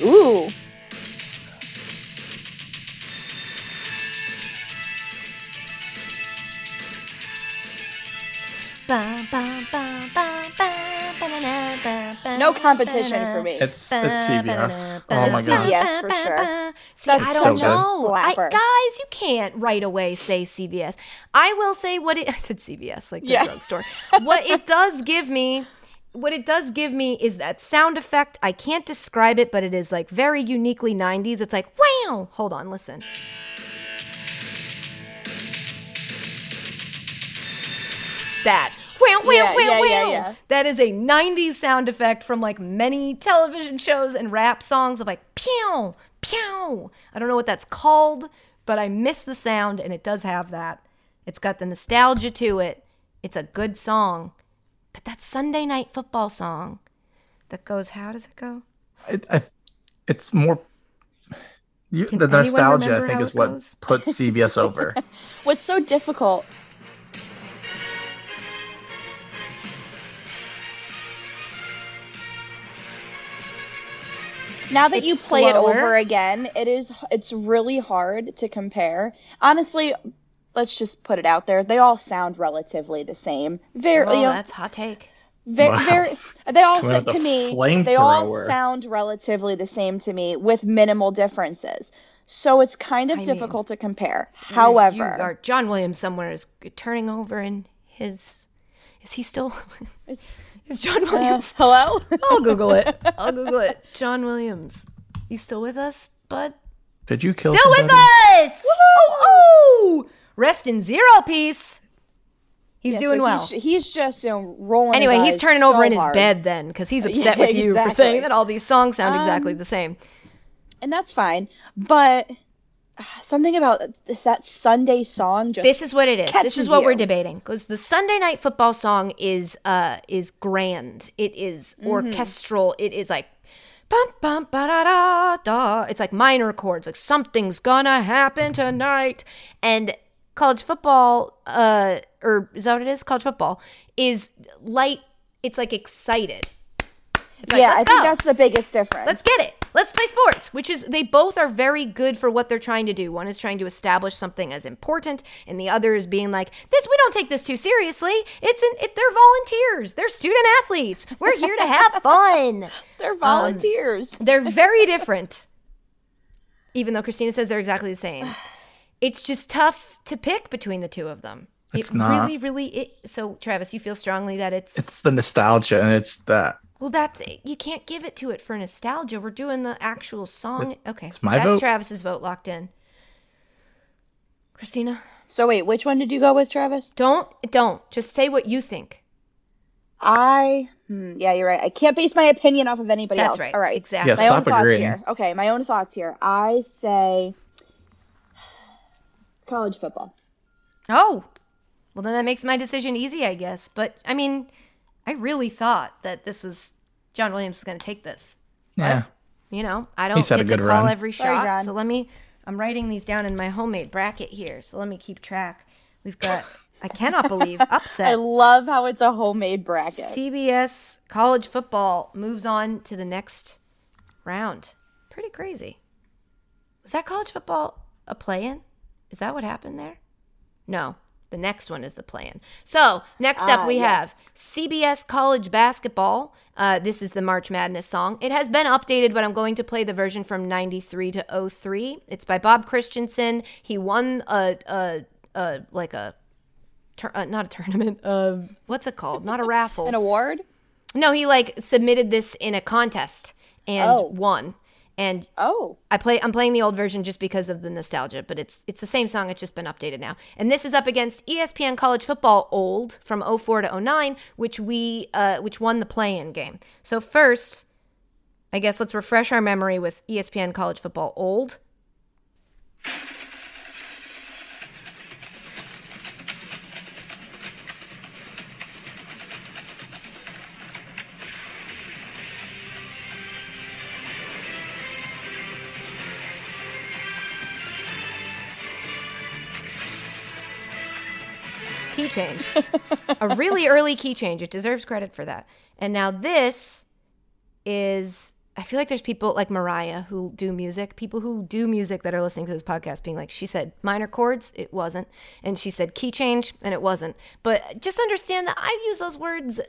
Ooh. No competition for me. It's it's CBS. Oh my god. CBS for sure. See, I don't so know. I, guys, you can't right away say CBS. I will say what it. I said CBS, like the Yeah. drugstore. What it does give me, what it does give me is that sound effect. I can't describe it, but it is like very uniquely '90s. It's like wow. Hold on, listen. That. Wow, wow, Yeah, wow, yeah, wow. yeah, yeah. That is a 90s sound effect from like many television shows and rap songs of like pew, pew. I don't know what that's called, but I miss the sound and it does have that. It's got the nostalgia to it. It's a good song. But that Sunday night football song that goes, how does it go? It, I, it's more. You, the nostalgia, I think, is what goes? puts CBS over. What's so difficult? Now that It's you play it over again, it is it's really hard to compare. Honestly, let's just put it out there. They all sound relatively the same. Very, Oh, you know, that's hot take. very, Wow. very they all Coming sound to the me they all sound relatively the same to me with minimal differences. So it's kind of I mean, difficult to compare. you However, are, John Williams somewhere is turning over in his. Is he still? Is John uh, Williams? hello? I'll Google it. I'll Google it. John Williams. You still with us, bud? Did you kill? Still with somebody? us! Oh, oh! Rest in zero peace. He's Yeah, doing so well. He's, he's just you know rolling. anyway, his he's eyes turning so over in his hard. bed then because he's Yeah, upset with you for saying that all these songs sound exactly Um, the same. and that's fine. But uh, something about this, that Sunday song just This is what it is. This is what we're debating because the Sunday night football song is uh is grand. It is Mm-hmm. orchestral. It is like bum bum ba da da da. It's like minor chords. Like something's gonna happen tonight. And college football, uh, or is that what it is? College football is light. It's like excited. It's like, yeah, I let's think that's the biggest difference. Let's get it. Let's play sports, which is they both are very good for what they're trying to do. One is trying to establish something as important, and the other is being like, "This we don't take this too seriously. It's an it, they're volunteers. They're student athletes. We're here to have fun." They're um, volunteers. They're very different. Even though Christina says they're exactly the same. It's just tough to pick between the two of them. It's it not. really, really. It, so, Travis, you feel strongly that it's, It's the nostalgia, and it's that. Well. That's you can't give it to it for nostalgia. We're doing the actual song. Okay, it's my that's vote. Travis's vote locked in. Christina, So wait, which one did you go with, Travis? don't don't just say what you think. I hmm, yeah, you're right. I can't base my opinion off of anybody That's else. right. All right. Exactly. Yeah, my stop own thoughts here. Okay, my own thoughts here. I say college football. Oh, well then that makes my decision easy, I guess. But I mean, I really thought that this was John Williams was going to take this. Yeah. You know, I don't He's get a to call run. every shot. John. so let me. I'm writing these down in my homemade bracket here. So let me keep track. We've got. I cannot believe upset. I love how it's a homemade bracket. CBS college football moves on to the next round. Pretty crazy. Was that college football a play-in? Is that what happened there? No. The next one is the play-in. So next up Ah, we yes. have CBS college basketball. Uh, this is the March Madness song. It has been updated, but I'm going to play the version from 93 to 03. It's by Bob Christianson. He won a, a, a like a tur- uh, not a tournament. Uh, what's it called? Not a raffle. An award? no, he like submitted this in a contest and Oh. won. And Oh. I play I'm playing the old version just because of the nostalgia, but it's it's the same song, it's just been updated now. And this is up against ESPN College Football Old from 04 to 09, which we uh which won the play-in game. So first, I guess let's refresh our memory with ESPN College Football Old. Key change. a really early key change. It deserves credit for that. And now this is I feel like there's people like Mariah who do music, people who do music that are listening to this podcast being like, she said minor chords, it wasn't. And she said key change, and it wasn't. But just understand that I use those words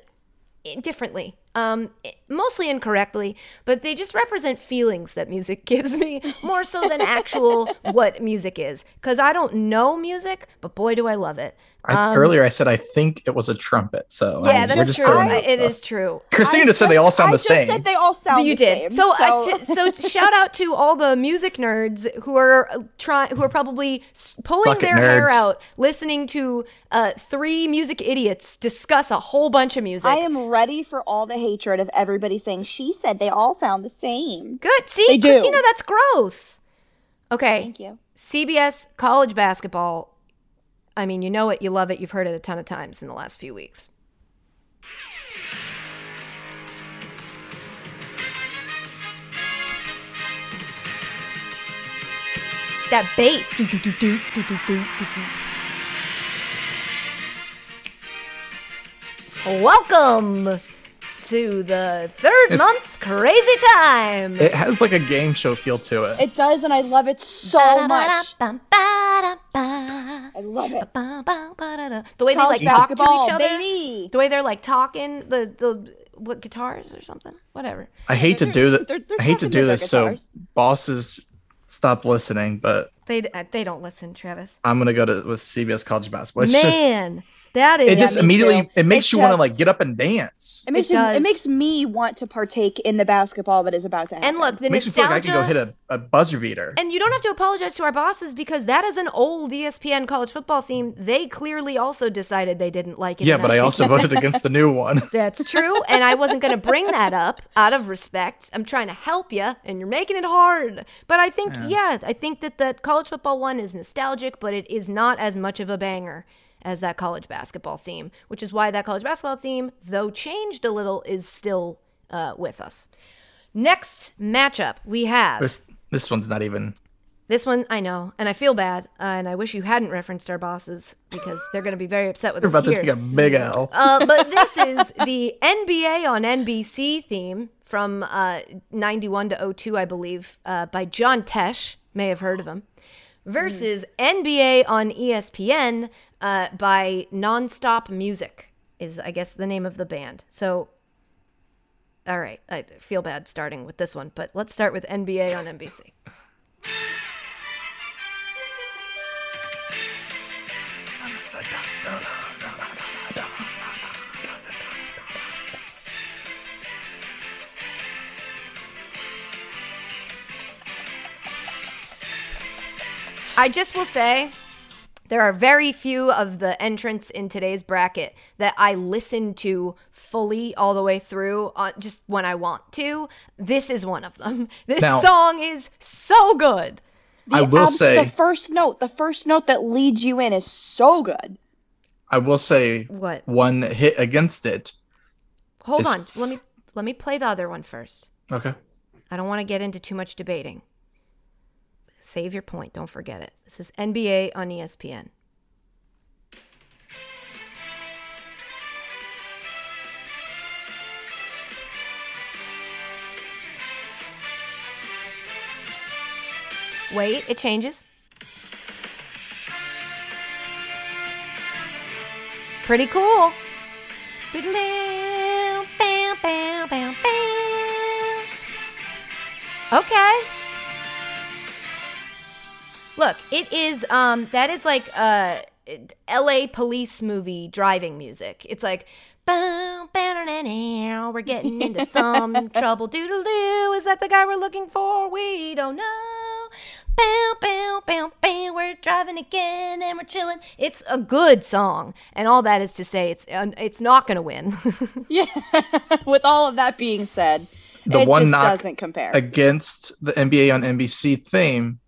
differently, um, mostly incorrectly, but they just represent feelings that music gives me more so than actual what music is. Because I don't know music, but boy, do I love it. I, earlier I said I think it was a trumpet. So Um, Yeah, I mean, we're just true. throwing out It stuff. is true. Christina just said they all sound I the just same. said they all sound you the did. same. So, I t- so shout out to all the music nerds who are trying, who are probably pulling Suck it, their hair out, listening to uh, three music idiots discuss a whole bunch of music. I am ready for all the hatred of everybody saying she said they all sound the same. Good. See, They do. Christina, that's growth. Okay. Thank you. CBS college basketball. I mean, you know it, you love it, you've heard it a ton of times in the last few weeks. That bass. Welcome to the third It's- month crazy time. It has like a game show feel to it. It does, and I love it so much. I love it. The way they like talk to each other, baby. the way they're like talking, the the what guitars or something, whatever. I hate to do that. They're- they're I hate to do this, so bosses stop listening. But They uh, they don't listen, Travis. I'm gonna go to with CBS college basketball. It's just Man, that is it just me immediately too. it makes It you want to like get up and dance. It makes It it, does. it makes me want to partake in the basketball that is about to happen. and look the It makes me feel nostalgia. like I could go hit a, a buzzer beater. and you don't have to apologize to our bosses because that is an old ESPN college football theme. They clearly also decided they didn't like it. yeah, but I also voted against the new one. That's true, and I wasn't going to bring that up out of respect. I'm trying to help you, and you're making it hard. But I think, yeah, I think that the college football one is nostalgic, but it is not as much of a banger as that college basketball theme, which is why that college basketball theme, though changed a little, is still uh, with us. Next matchup, we have this, this one's not even. this one. I know, and I feel bad, uh, and I wish you hadn't referenced our bosses because they're going to be very upset with We're us about to take a big L. Uh, but this is the NBA on NBC theme from uh, 91 to 02, I believe, uh, by John Tesh. May have heard of him. Versus NBA on ESPN uh, by Nonstop Music, is, I guess, the name of the band. So, all right, I feel bad starting with this one, but let's start with NBA on NBC. I just will say there are very few of the entrants in today's bracket that I listen to fully all the way through on just when I want to. This is one of them. This Now- song is so good. The I will abs- say- the first note, the first note that leads you in is so good. I will say What? one hit against it. Hold It's on. Let me let me play the other one first. Okay. I don't want to get into too much debating. Save your point. Don't forget it. This is NBA on ESPN. Wait, it changes. Pretty cool. Okay. Look, it is um that is like uh L.A. police movie driving music. It's like. "Boom, We're getting into some trouble. Doodle doo. Is that the guy we're looking for? We don't know. Bow, bow, bow, bow. We're driving again and we're chilling. It's a good song, and all that is to say, it's uh, it's not going to win. Yeah. With all of that being said, The it one just knock doesn't compare. against the NBA on NBC theme,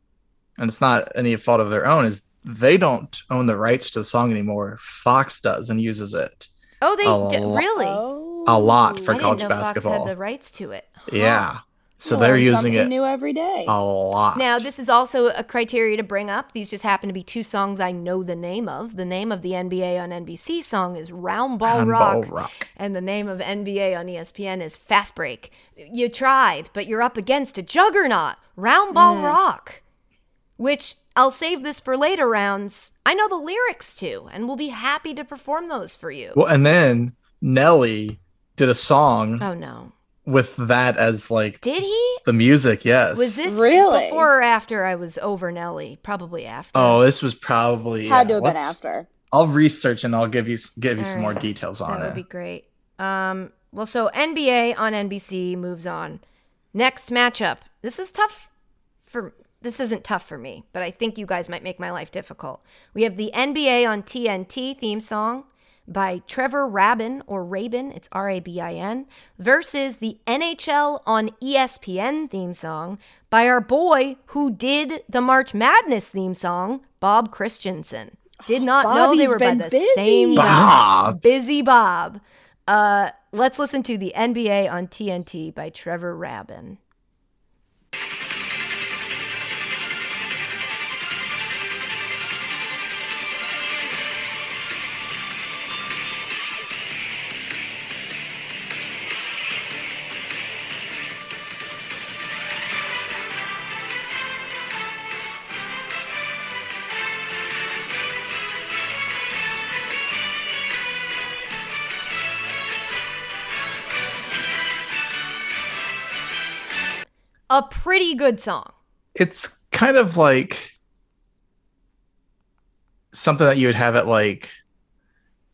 and it's not any fault of their own, is they don't own the rights to the song anymore. Fox does and uses it oh, they A d- lot. really? Oh. a lot for oh, I college didn't know Fox basketball. had the rights to it. Huh. Yeah, so You they're using it new every day. a lot. Now, this is also a criteria to bring up. These just happen to be two songs I know the name of. The name of the NBA on NBC song is Round Ball Handball Rock, rock. and the name of NBA on ESPN is Fast Break. You tried, but you're up against a juggernaut, Round Ball mm. Rock, which I'll save this for later rounds. I know the lyrics to, and we'll be happy to perform those for you. Well, and then Nelly did a song Oh no. with that as like Did he? the music. Yes. Was this Really? before or after I was over Nelly? Probably after. Oh, this was probably Had yeah, to have been after. I'll research and I'll give you give you All some more details on That it. That would be great. Um, well, so NBA on NBC moves on. Next matchup. This is tough for. This isn't tough for me, but I think you guys might make my life difficult. We have the NBA on TNT theme song by Trevor Rabin or Rabin, it's R A B I N, versus the NHL on ESPN theme song by our boy who did the March Madness theme song, Bob Christianson. Did not know they were by the busy. same guy. Bob. Busy Bob. Uh, let's listen to the NBA on TNT by Trevor Rabin. A pretty good song. It's kind of like something that you would have at like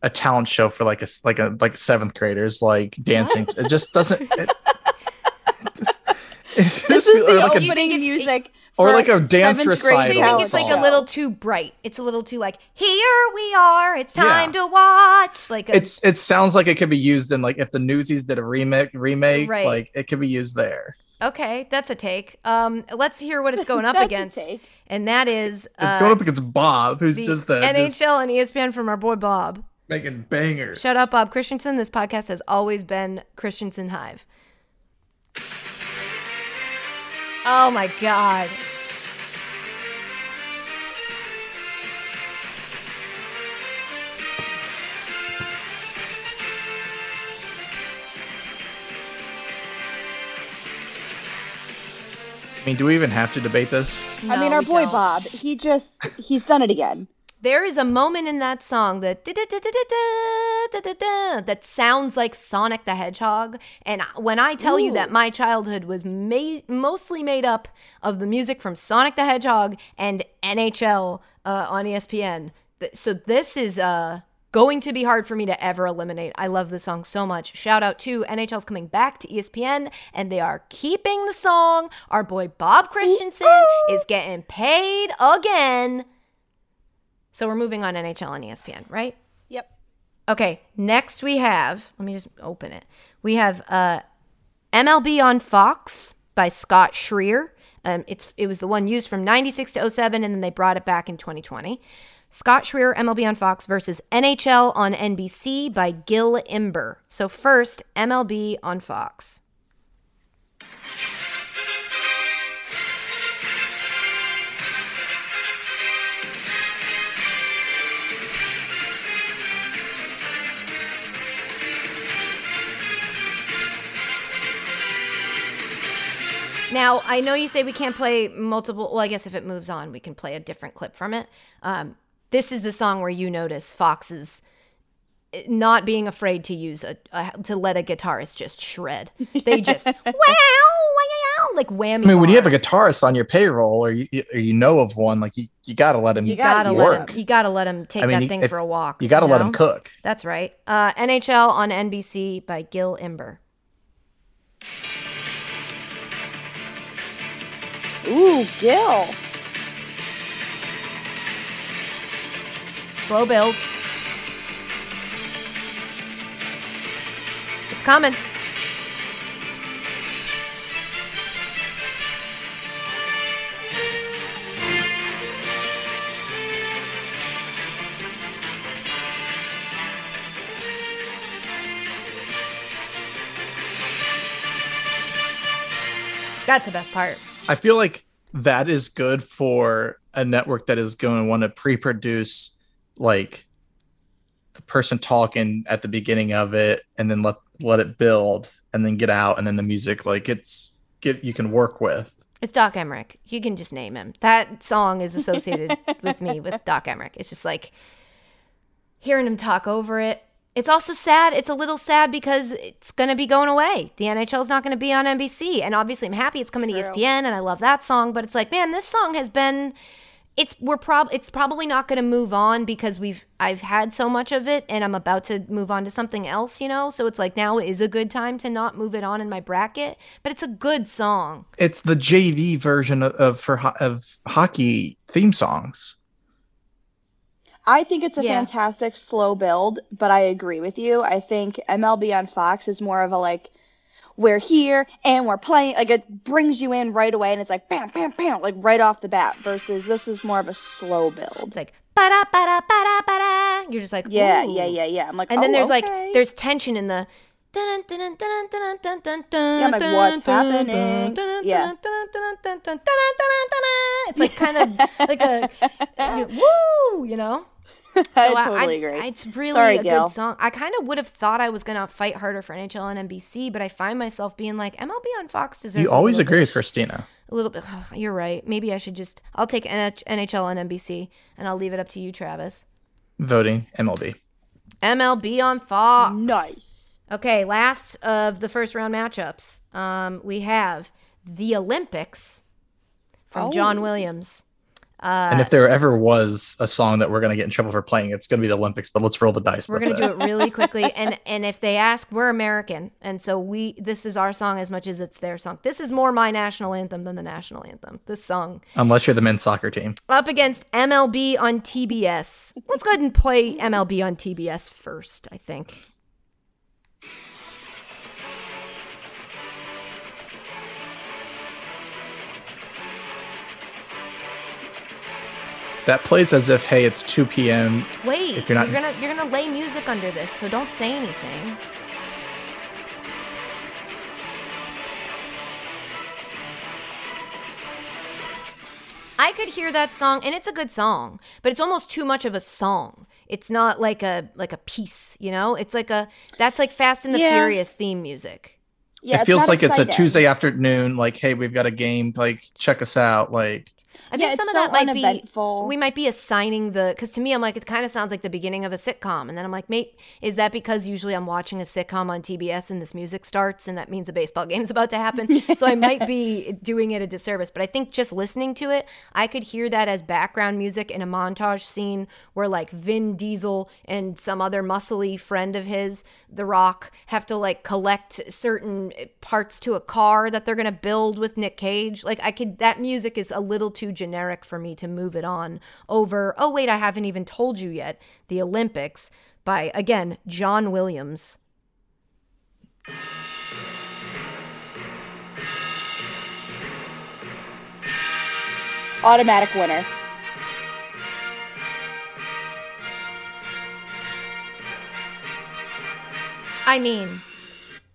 a talent show for like a s- like a like seventh graders like dancing. it just doesn't. It, it just, it This just- is or the like a You think opening it's- music. or for like a dance seventh grade So you think talent it's like a little too bright. It's a little too like, here we are, it's time Yeah. to watch. Like a, it's it sounds like it could be used in like if the Newsies did a remake remake Right. like it could be used there. Okay, that's a take. Um, let's hear what it's going up against. take. And that is It's uh, going up against Bob, who's the just the just NHL and ESPN from our boy Bob. making bangers. Shut up, Bob Christianson. This podcast has always been Christianson Hive. Oh my god. I mean, do we even have to debate this? I mean, our boy don't. Bob, he just, he's done it again. There is a moment in that song that that sounds like Sonic the Hedgehog. And when I tell you that Ooh. my childhood was ma- mostly made up of the music from Sonic the Hedgehog and NHL uh, on ESPN, th- so this is uh, going to be hard for me to ever eliminate. I love this song so much. Shout out to NHL's coming back to ESPN, and they are keeping the song. Our boy Bob Christianson is getting paid again. So we're moving on NHL and ESPN, right? Yep. Okay, next we have, let me just open it. We have uh, MLB on Fox by Scott Schreer. Um, it's it was the one used from 96 to 07 and then they brought it back in 2020. Scott Schreer MLB on Fox versus NHL on NBC by Gil Imber. So first, MLB on Fox. Now, I know you say we can't play multiple. Well, I guess if it moves on, we can play a different clip from it. Um, this is the song where you notice Fox's eh, not being afraid to use a, a to let a guitarist just shred. They just wow, wow, like whammy. I mean, when you have a guitarist on your payroll, or you or you know of one, like you, you gotta let him You gotta gotta let work. him. You gotta let him take I mean, that you- thing if- for a walk. You gotta let know? him cook. That's right. Uh, NHL on NBC by Gil Imber. Ooh, Gil. Slow build. It's coming. That's the best part. I feel like that is good for a network that is going to want to pre-produce like the person talking at the beginning of it and then let let it build and then get out and then the music like it's get you can work with. It's Doc Emrick. You can just name him. That song is associated with me with Doc Emrick. It's just like hearing him talk over it. It's also sad. It's a little sad because it's going to be going away. The NHL is not going to be on NBC. And obviously, I'm happy it's coming to ESPN and I love that song. But it's like, man, this song has been. It's we're prob it's probably not going to move on because we've I've had so much of it and I'm about to move on to something else, you know. So it's like now is a good time to not move it on in my bracket, but it's a good song. It's the JV version of, of for ho- of hockey theme songs. I think it's a Yeah. fantastic slow build, but I agree with you. I think MLB on Fox is more of a like, we're here and we're playing. Like it brings you in right away, and it's like bam, bam, bam, like right off the bat. Versus this is more of a slow build. It's like ba-da, ba-da, ba-da, ba-da. You're just like yeah, Ooh. yeah, yeah, yeah. I'm like, and oh, then there's okay. like there's tension in the. Yeah, I'm like, what's happening? Yeah. It's like kind of like a woo, you know? I So totally agree. It's really Sorry, a Gail. good song. I kind of would have thought I was gonna fight harder for NHL and NBC, but I find myself being like MLB on Fox deserves. You always little agree bit- with Christina. a little bit. you're right. Maybe I should just. I'll take NH- NHL and NBC, and I'll leave it up to you, Travis. Voting MLB. MLB on Fox. nice. Okay, last of the first round matchups. Um, we have the Olympics from John Oh. Williams. Uh, and if there ever was a song that we're gonna get in trouble for playing, it's gonna be the Olympics. But let's roll the dice. We're gonna do it really quickly, and and if they ask, we're American, and so we this is our song as much as it's their song. This is more my national anthem than the national anthem. This song Unless you're the men's soccer team. up against MLB on TBS. Let's go ahead and play MLB on TBS first. I think. That plays as if, hey, it's 2 p.m. Wait, If you're not- you're gonna you're gonna lay music under this, so don't say anything. I could hear that song, and it's a good song, but it's almost too much of a song. It's not like a like a piece, you know. It's like a that's like Fast and the Yeah. Furious theme music. Yeah, it feels not like it's a. Tuesday afternoon. Like, hey, we've got a game. Like, check us out. Like, I Yeah, think some of so that might uneventful. be we might be assigning the because to me I'm like it kind of sounds like the beginning of a sitcom. And then I'm like mate is that because usually I'm watching a sitcom on TBS and this music starts and that means a baseball game's about to happen? So I might be doing it a disservice. But I think just listening to it I could hear that as background music in a montage scene where like Vin Diesel and some other muscly friend of his The Rock have to like collect certain parts to a car that they're gonna build with Nick Cage. Like I could that music is a little too generic for me to move it on over oh wait I haven't even told you yet the Olympics by again John Williams Automatic winner. I mean,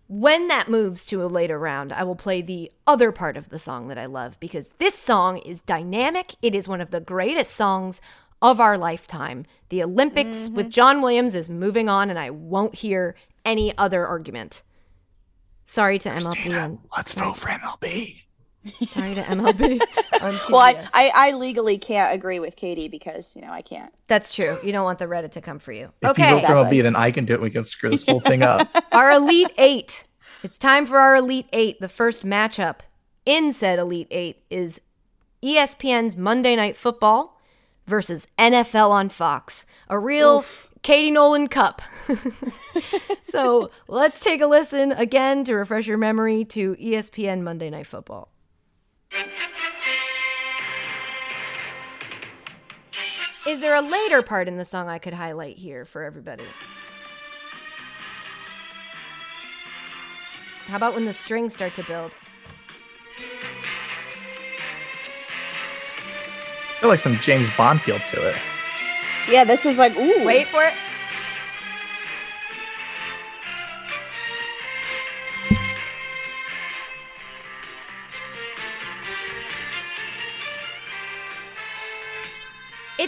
when that moves to a later round, I will play the other part of the song that I love because this song is dynamic. It is one of the greatest songs of our lifetime. The Olympics mm-hmm. with John Williams is moving on, and I won't hear any other argument. Sorry to MLB on let's vote for MLB. Sorry to MLB on TBS. Well, I, I, I legally can't agree with Katie because you know I can't. That's true. You don't want the Reddit to come for you. If okay. you vote for Exactly. MLB, then I can do it. We can screw this whole thing up. our Elite Eight. It's time for our Elite Eight, the first matchup. in said Elite Eight is ESPN's Monday Night Football versus NFL on Fox. A real Katie Nolan Cup. so let's take a listen again to refresh your memory to ESPN Monday Night Football. Is there a later part in the song I could highlight here for everybody? How about when the strings start to build? I feel like some James Bond feel to it. Yeah, this is like ooh. Wait for it.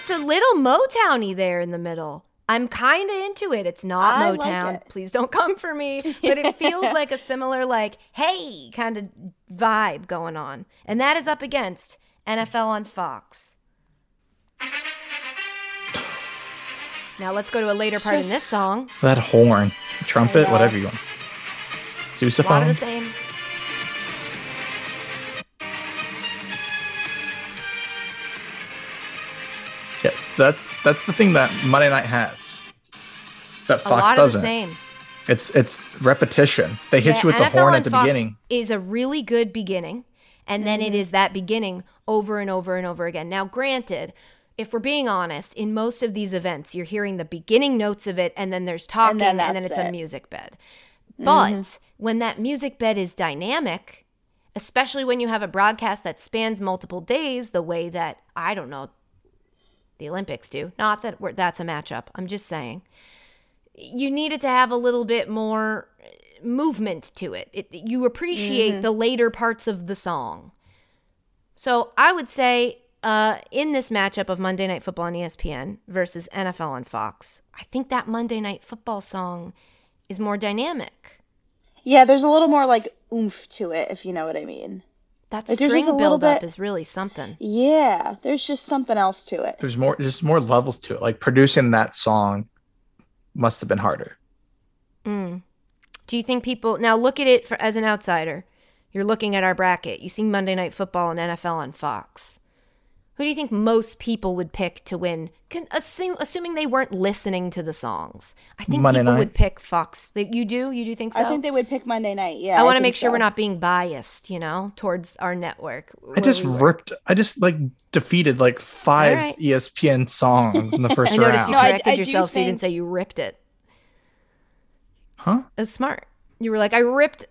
It's a little Motowny there in the middle. I'm kind of into it. It's not I like Motown. it. Please don't come for me. But it feels like a similar, like, hey, kind of vibe going on. And that is up against NFL on Fox. Now let's go to a later part in this song. That horn, trumpet, whatever you want. A lot of the Sousaphone. That's that's the thing that Monday Night has. That a Fox lot doesn't. of the same. It's it's repetition. They hit Yeah, you with the horn at the Fox beginning. Is a really good beginning, and then Mm-hmm. it is that beginning over and over and over again. Now, granted, if we're being honest, in most of these events, you're hearing the beginning notes of it, and then there's talking, and then then, that's it's a music bed. But when that music bed is dynamic, especially when you have a broadcast that spans multiple days, the way that I don't know the Olympics do. Not that we're, that's a matchup. I'm just saying you needed to have a little bit more movement to it. it you appreciate the later parts of the song. So I would say uh, in this matchup of Monday Night Football on ESPN versus NFL on Fox, I think that Monday Night Football song is more dynamic. Yeah, there's a little more like oomph to it, if you know what I mean. That Like, there's string just a build up bit- is really something. Yeah, there's just something else to it. There's more just more levels to it. Like producing that song must have been harder. Mm. Do you think people now look at it for, as an outsider? You're looking at our bracket. You see Monday Night Football and NFL on Fox. Who do you think most people would pick to win? Can, assume, assuming they weren't listening to the songs, I think Monday people night. would pick Fox. They- You do? You do think so? I think they would pick Monday night. Yeah, I want to make sure so. we're not being biased, you know, towards our network. I just we ripped. I just like defeated like five All right. ESPN songs in the first I noticed round. you No, I- corrected I do yourself, so you didn't say you ripped it. Huh? That's smart. You were like, I ripped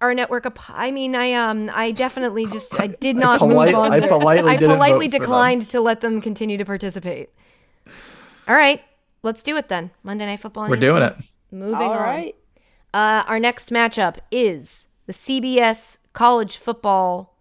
our network up. I mean, I um, I definitely just, I did I not polite- move on. I politely I politely vote for them. declined to let them continue to participate. All right, let's do it then. Monday Night Football. We're doing it. Moving All on. right. Uh, our next matchup is the CBS college football.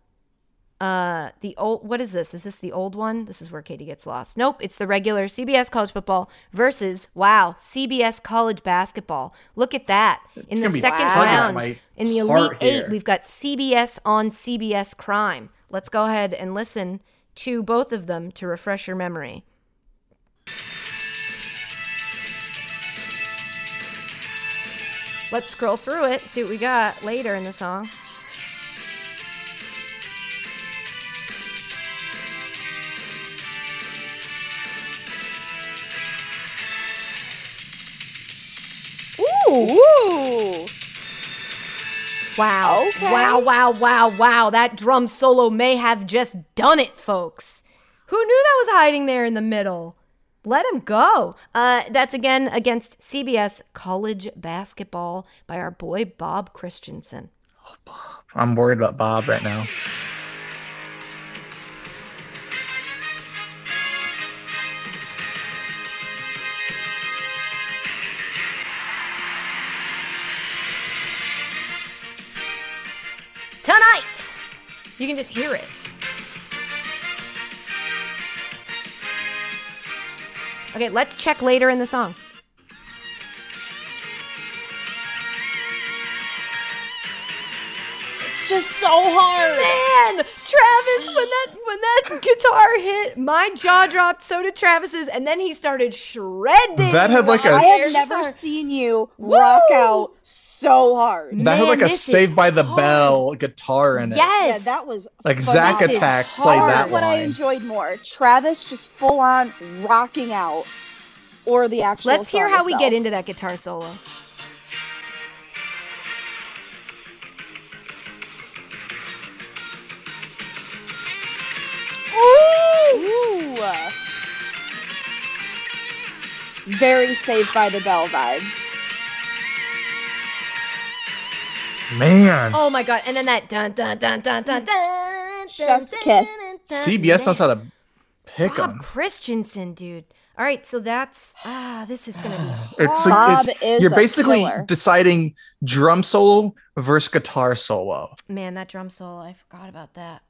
Uh, the old what is this? Is this the old one? This is where Katie gets lost. Nope, it's the regular CBS college football versus wow CBS college basketball. Look at that in gonna the second round in the elite eight. here. We've got CBS on CBS Crime. Let's go ahead and listen to both of them to refresh your memory. Let's scroll through it, see what we got later in the song. Ooh! Ooh. Wow. Okay. Wow, wow, wow, wow. That drum solo may have just done it, folks. Who knew that was hiding there in the middle? Let him go. Uh, that's again against CBS college basketball by our boy Bob Christianson. I'm worried about Bob right now. You can just hear it. Okay, let's check later in the song. It's just so hard. Man, Travis, when that when that guitar hit, my jaw dropped. So did Travis's, and then he started shredding. That had like a- I have never seen you rock Woo! out so hard. That Man, had like a this is Saved by the hard. Bell guitar in it. Yes, Yeah, that was Like fun. Zack This is Attack played hard. that what I enjoyed more. Travis just full on rocking out, or the actual. Let's hear song how we get into that guitar solo. Ooh. Very Saved by the Bell vibes. Man, Oh my god! And then that dun dun dun dun dun dun. Chef's dun, kiss. dun, dun, CBS knows how to pick Rob them. Christianson, dude. All right, so that's ah, this is gonna be hard. It's, so Bob it's is you're a basically killer. deciding drum solo versus guitar solo. Man, that drum solo, I forgot about that.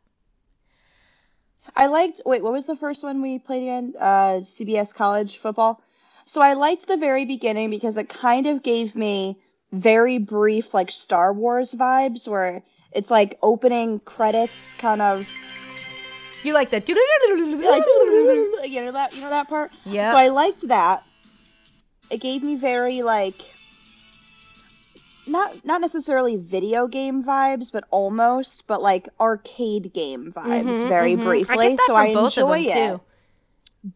I liked. Wait, what was the first one we played again? Uh, CBS College Football. So I liked the very beginning because it kind of gave me very brief, like Star Wars vibes, where it's like opening credits, kind of You like that? like you know that you know that part. Yeah. So I liked that. It gave me very like not not necessarily video game vibes, but almost, but like arcade game vibes, Mhm, very mhm. briefly. I so I both of enjoy it. too.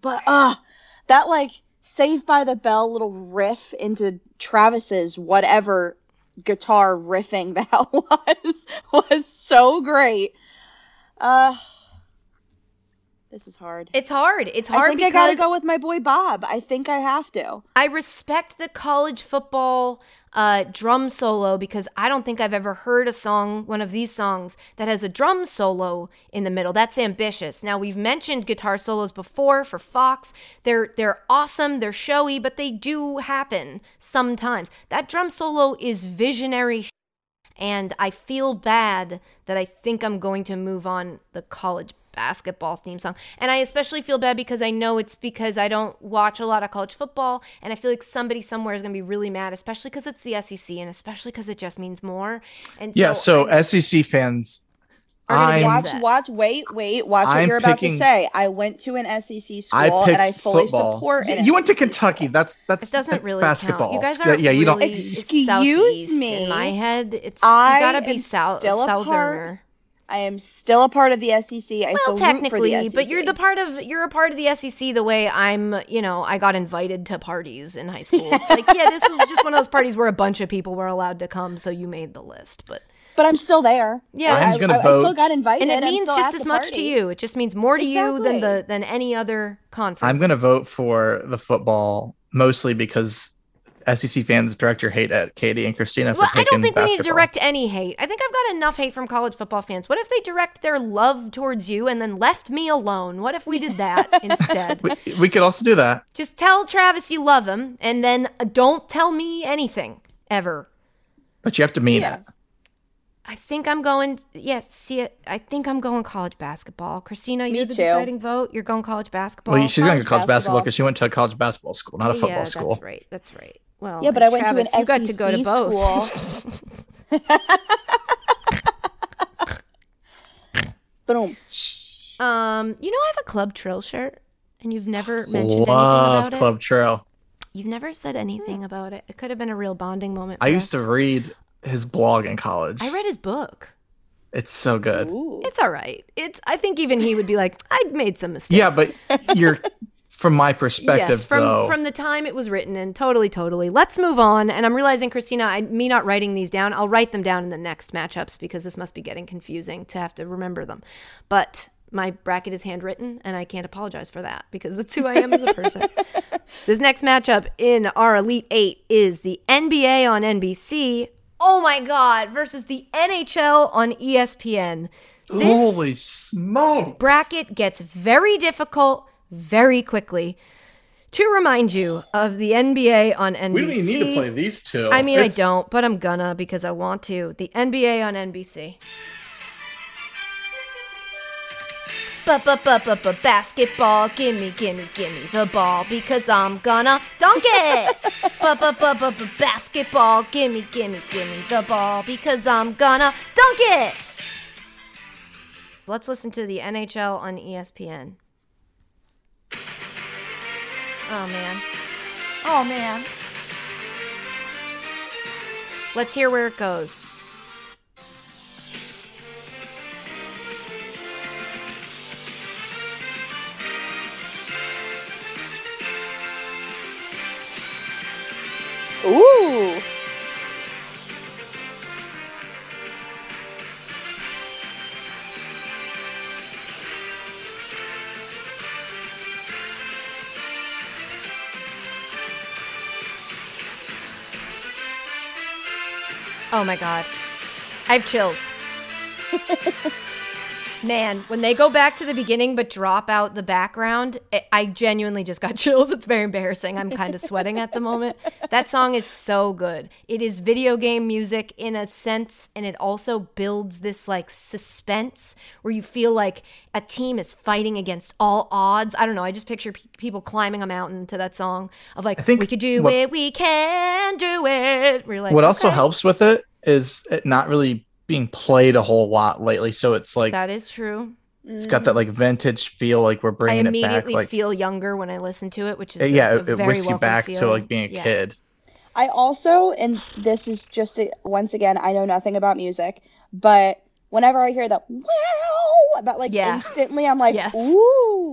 But uh that like Saved by the Bell little riff into Travis's whatever guitar riffing that was was so great. Uh this is hard. It's hard. It's hard. I think I gotta go with my boy Bob. I think I have to. I respect the college football uh, drum solo because I don't think I've ever heard a song, one of these songs, that has a drum solo in the middle. That's ambitious. Now we've mentioned guitar solos before for Fox. They're they're awesome, they're showy, but they do happen sometimes. That drum solo is visionary. sh- And I feel bad that I think I'm going to move on the college basketball theme song. And I especially feel bad because I know it's because I don't watch a lot of college football. And I feel like somebody somewhere is going to be really mad, especially because it's the SEC and especially because it just means more. And Yeah, so I- SEC fans, Are gonna be I'm Watch, watch, wait, wait, watch what I'm you're about picking- to say. I went to an SEC school I picked and I fully football. support it. you went to Kentucky. That's that's it doesn't really basketball. count. You guys aren't yeah, you don't. Excuse me. In my head, it's I you gotta be am south still a part- southerner. I am still a part of the SEC. I Well, still root for technically, the SEC. but you're the part of you're a part of the SEC the way I'm. You know, I got invited to parties in high school. It's like, yeah, this was just one of those parties where a bunch of people were allowed to come, so you made the list. But But I'm still there. Yeah, I'm I, gonna I, I still got invited. and it means just as the much to party. you. It just means more to you than the than any other conference. I'm gonna vote for the football mostly because SEC fans direct your hate at Katie and Christina for Well, I don't think we need to direct any hate. I think I've got enough hate from college football fans. What if they direct their love towards you and then left me alone? What if we did that instead? we, we could also do that. Just tell Travis you love him, and then don't tell me anything ever. But you have to mean Yeah. it. I think I'm going. Yes, see it. I think I'm going college basketball. Christina, you're the too. deciding vote. You're going college basketball. Well, she's going to college college basketball basketball. because she went to a college basketball school, not a football yeah, school. that's right. That's right. Well, Yeah, but I went Travis, to an you got to go to SEC both. Boom. um, you know, I have a Club Trill shirt, and you've never mentioned Love anything about Club Trail. You've never said anything about it. It could have been a real bonding moment. I used us. to read his blog in college. I read his book. it's so good. Ooh. It's all right. It's. I think even he would be like, I made some mistakes. Yeah, but you're from my perspective yes, from though. from the time it was written, and totally, totally. Let's move on. And I'm realizing, Christina, I, me not writing these down, I'll write them down in the next matchups because this must be getting confusing to have to remember them. But my bracket is handwritten, and I can't apologize for that because it's who I am as a person. this next matchup in our Elite Eight is the NBA on NBC. Oh my God! Versus the NHL on ESPN. This Holy smoke! bracket gets very difficult very quickly. To remind you of the NBA on NBC. We don't even need to play these two. I mean, It's- I don't, but I'm gonna because I want to. The NBA on NBC. Basketball, gimme, gimme, gimme the ball because I'm gonna dunk it. Basketball, gimme, gimme, gimme the ball because I'm gonna dunk it. Let's listen to the NHL on ESPN. Oh man. Oh man. Let's hear where it goes. Ooh. Oh my god. I have chills. Man, when they go back to the beginning but drop out the background, I- I genuinely just got chills. It's very embarrassing. I'm kind of sweating at the moment. That song is so good. It is video game music in a sense, and it also builds this like suspense where you feel like a team is fighting against all odds. I don't know. I just picture pe- people climbing a mountain to that song of like, I think we could do what- it, we can do it. Like, what also helps with it is it not really being played a whole lot lately. So it's like That is true. it's got that like vintage feel, like we're I bringing it back. immediately Like feel younger when I listen to it, which is uh, a- yeah, a it, it whisks you welcome back to like being a Yeah. kid. I also, and this is just a, once again, I know nothing about music, but whenever I hear that wow, that like Yeah. instantly, I'm like, Yes. ooh,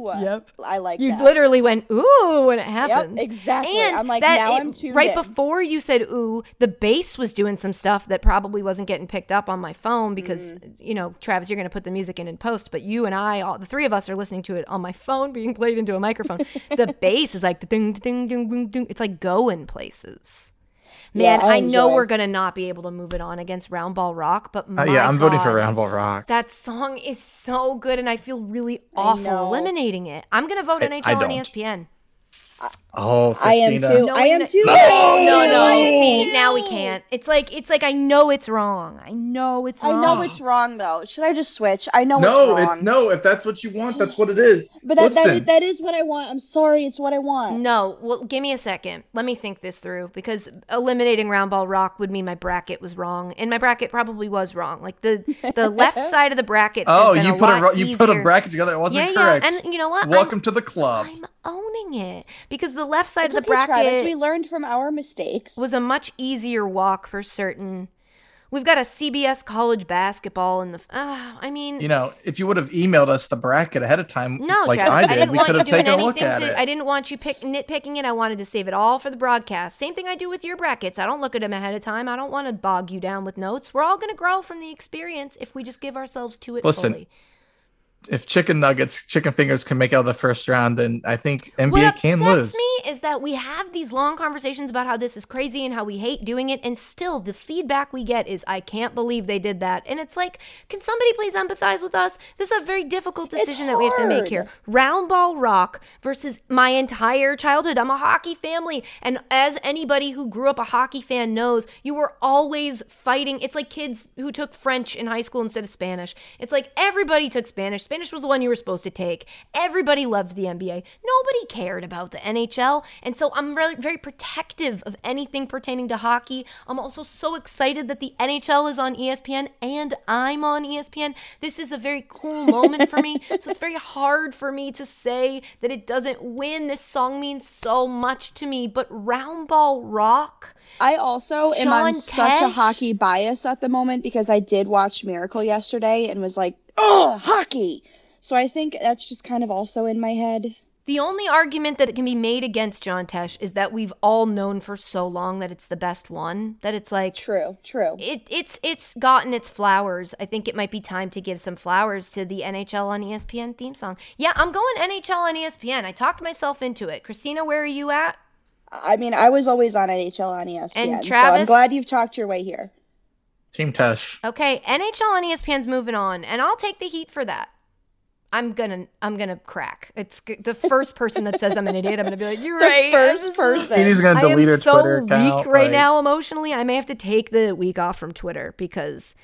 Yep. I like You that. literally went ooh when it Yep, happened. exactly. And I'm like, that now it- right before you said ooh, the bass was doing some stuff that probably wasn't getting picked up on my phone because Mm. you know, Travis, you're going to put the music in in post, but you and I, all the three of us, are listening to it on my phone being played into a microphone. the bass is like ding ding ding ding ding. It's like going places. Man, Yeah, I I, know we're gonna not be able to move it on against Round Ball Rock, but Uh, yeah, I'm voting for God. Round Ball Rock. That song is so good, and I feel really awful eliminating it. I'm gonna vote I- NHL I on. ESPN. Oh, I am too. No, I am too. No! No, no. No. See, now we can't. It's like it's like I know it's wrong. I know it's wrong. I know it's wrong though. Should I just switch? I know No, it's wrong. it's no. If that's what you want, that's what it is. But that, that, Listen, is, that is what I want. I'm sorry, it's what I want. No, well, give me a second. Let me think this through because eliminating round ball rock would mean my bracket was wrong, and my bracket probably was wrong. Like the the left side of the bracket. oh, you put a lot ro- you put a bracket together. It wasn't Yeah, correct. yeah, and you know what? I'm- Welcome to the club. I'm owning it because the left side It's of the okay, bracket Travis. We learned from our mistakes. was a much easier walk for certain. We've got a CBS college basketball in the. Uh, I mean, you know, if you would have emailed us the bracket ahead of time, no, like Travis, I did, didn't we want could you have doing taken a look anything at to. it. I didn't want you pick nitpicking it. I wanted to save it all for the broadcast. Same thing I do with your brackets. I don't look at them ahead of time. I don't want to bog you down with notes. We're all going to grow from the experience if we just give ourselves to it Listen, fully. If chicken nuggets, chicken fingers can make it out of the first round, then I think NBA upsets can lose. What me is that we have these long conversations about how this is crazy and how we hate doing it, and still the feedback we get is, "I can't believe they did that." And it's like, can somebody please empathize with us? This is a very difficult decision that we have to make here. Round ball rock versus my entire childhood. I'm a hockey family, and as anybody who grew up a hockey fan knows, you were always fighting. It's like kids who took French in high school instead of Spanish. It's like everybody took Spanish. Spanish was the one you were supposed to take. Everybody loved the NBA. Nobody cared about the NHL, and so I'm really very protective of anything pertaining to hockey. I'm also so excited that the NHL is on ESPN and I'm on ESPN. This is a very cool moment for me. So it's very hard for me to say that it doesn't win. This song means so much to me, but Round Ball Rock. I also am on Sean such a hockey bias at the moment because I did watch Miracle yesterday and was like, oh, hockey. So I think that's just kind of also in my head. The only argument that it can be made against John Tesh is that we've all known for so long that it's the best one. That it's like True, true. it, it's it's gotten its flowers. I think it might be time to give some flowers to the NHL on ESPN theme song. Yeah, I'm going NHL on ESPN. I talked myself into it. Christina, where are you at? I mean, I was always on NHL on ESPN. And so I'm glad you've talked your way here. Team Tesh. Okay, NHL on ESPN's moving on, and I'll take the heat for that. I'm gonna I'm gonna crack. It's the first person that says I'm an idiot. I'm gonna be like, you're The right. first person. Katie's gonna I am delete her so Twitter weak right like- now emotionally. I may have to take the week off from Twitter because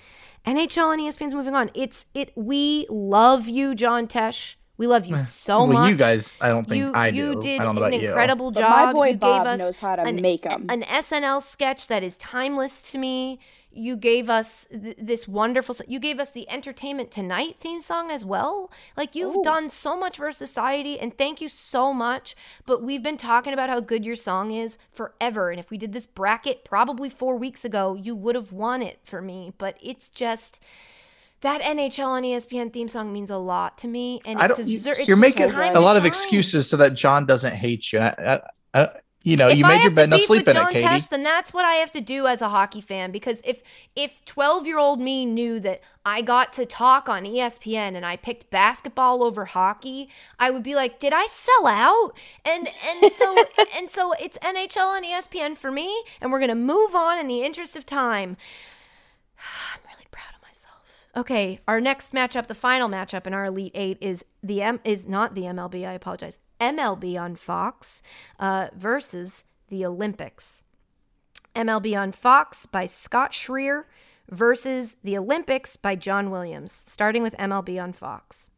NHL and ESPN's moving on. It's it. We love you, John Tesh. We love you so well, much. you guys, I don't think you, I you do. did I don't know an about you. incredible But job. my boy you Bob gave us knows how to an, make 'em. An SNL sketch that is timeless to me. you gave us th- this wonderful you gave us the entertainment tonight theme song as well like you've Ooh. done so much for society and thank you so much but we've been talking about how good your song is forever and if we did this bracket probably 4 weeks ago you would have won it for me but it's just that NHL and E ESPN theme song means a lot to me, and I it don't. deser- you're making time a lot of excuses so that John doesn't hate you. I, I, I, you know, if you made your to bed. Now beef sleep with in John it, Katie. Tesh, then that's what I have to do as a hockey fan. Because if if twelve year old me knew that I got to talk on ESPN and I picked basketball over hockey, I would be like, did I sell out? And and so and so it's NHL and ESPN for me, and we're gonna move on in the interest of time. I'm really proud of myself. Okay, our next matchup, the final matchup in our Elite Eight, is the M is not the MLB. I apologize. MLB on Fox uh, versus the Olympics. MLB on Fox by Scott Schreer versus the Olympics by John Williams. Starting with MLB on Fox.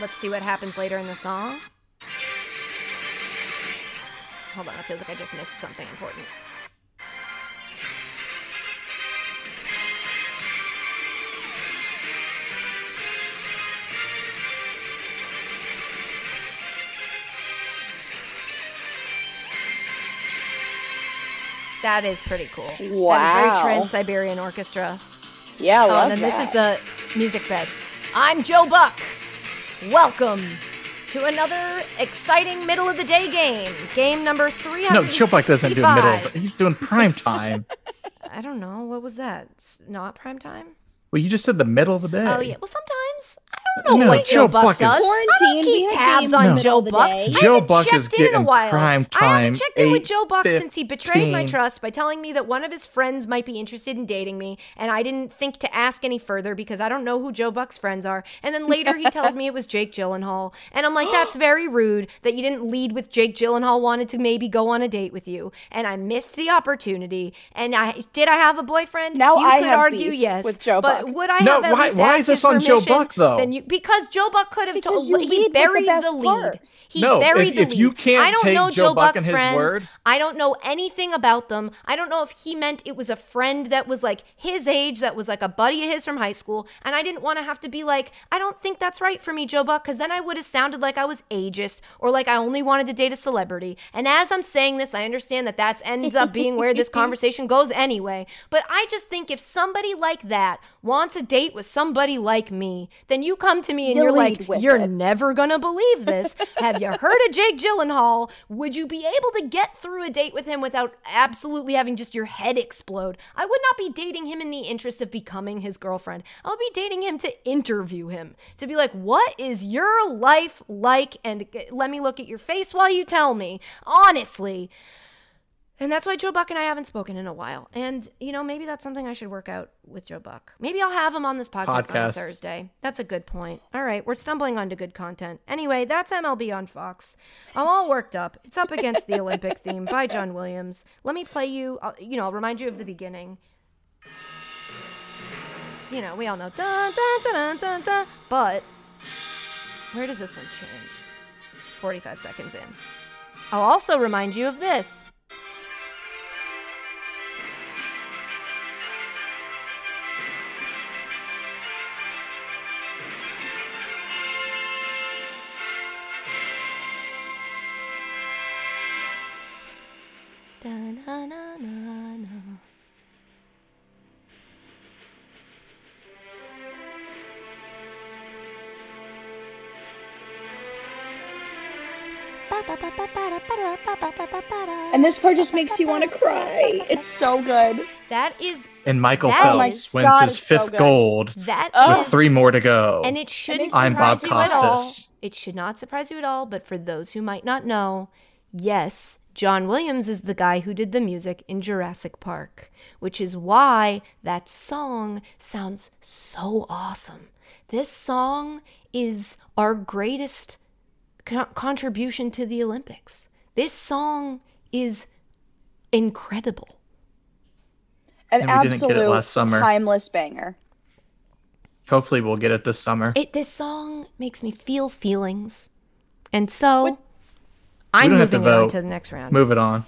Let's see what happens later in the song. Hold on, it feels like I just missed something important. That is pretty cool. That is Wow. very Trans Siberian Orchestra. Yeah, I Oh, love and then this is the music bed. I'm Joe Buck. Welcome to another exciting middle of the day game. Game number three No, hundred. Doesn't do middle. Of, he's doing prime time. I don't know. What was that? It's not prime time? well, you just said the middle of the day. Oh, yeah. Well, sometimes I don't know No, what Joe, Joe Buck, Buck is- does. I don't Quarantine, we keep tabs on in the Joe middle of the Buck. day. I Joe haven't Buck checked is in in a getting while. prime I haven't checked in with Joe Buck since he betrayed my trust by telling me that one of his friends might be interested in dating me, and I didn't think to ask any further because I don't know who Joe Buck's friends are. And then later he tells me it was Jake Gyllenhaal, and I'm like, that's very rude that you didn't lead with Jake Gyllenhaal wanted to maybe go on a date with you, and I missed the opportunity. And I did I have a boyfriend? Now you I could have argue beef yes with Joe but Buck. would I No, have at why- least why is this his on Joe? Buck, though? Then you because Joe Buck could have told you he lead with the buried the lead. part. He No, buried if- the if you can't I don't take know Joe Joe Buck Buck's and his friends. word- I don't know anything about them. I don't know if he meant it was a friend that was like his age, that was like a buddy of his from high school. And I didn't want to have to be like, I don't think that's right for me, Joe Buck, because then I would have sounded like I was ageist or like I only wanted to date a celebrity. And as I'm saying this, I understand that that ends up being where this conversation goes anyway. But I just think if somebody like that wants a date with somebody like me, then you come to me and You you're like, you're it. never gonna believe this. Have you heard of Jake Gyllenhaal? Would you be able to get through a date with him without absolutely having just your head explode? I would not be dating him in the interest of becoming his girlfriend. I would be dating him to interview him, to be like, what is your life like? And g- let me look at your face while you tell me. Honestly. And that's why Joe Buck and I haven't spoken in a while. And, you know, maybe that's something I should work out with Joe Buck. Maybe I'll have him on this podcast, on Thursday. That's a good point. All right, we're stumbling onto good content. Anyway, that's MLB on Fox. I'm all worked up. It's up against the Olympic theme by John Williams. Let me play you, I'll, you know, I'll remind you of the beginning. You know, we all know. Dun, dun, dun, dun, dun, dun, but where does this one change? 45 seconds in. I'll also remind you of this. And this part just makes you want to cry. It's so good. That is And Michael That Phelps is- wins God, his it's so fifth gold that Oh. with is- three more to go. and it shouldn't I'm Bob surprise you at all. Costas. It should not surprise you at all. But for those who might not know, yes, John Williams is the guy who did the music in Jurassic Park, which is why that song sounds so awesome. This song is our greatest co- contribution to the Olympics. This song is incredible. An And we didn't absolute get it last summer. timeless banger. Hopefully, we'll get it this summer. It this song makes me feel feelings. And so I'm don't to moving on to the next round. Move it on.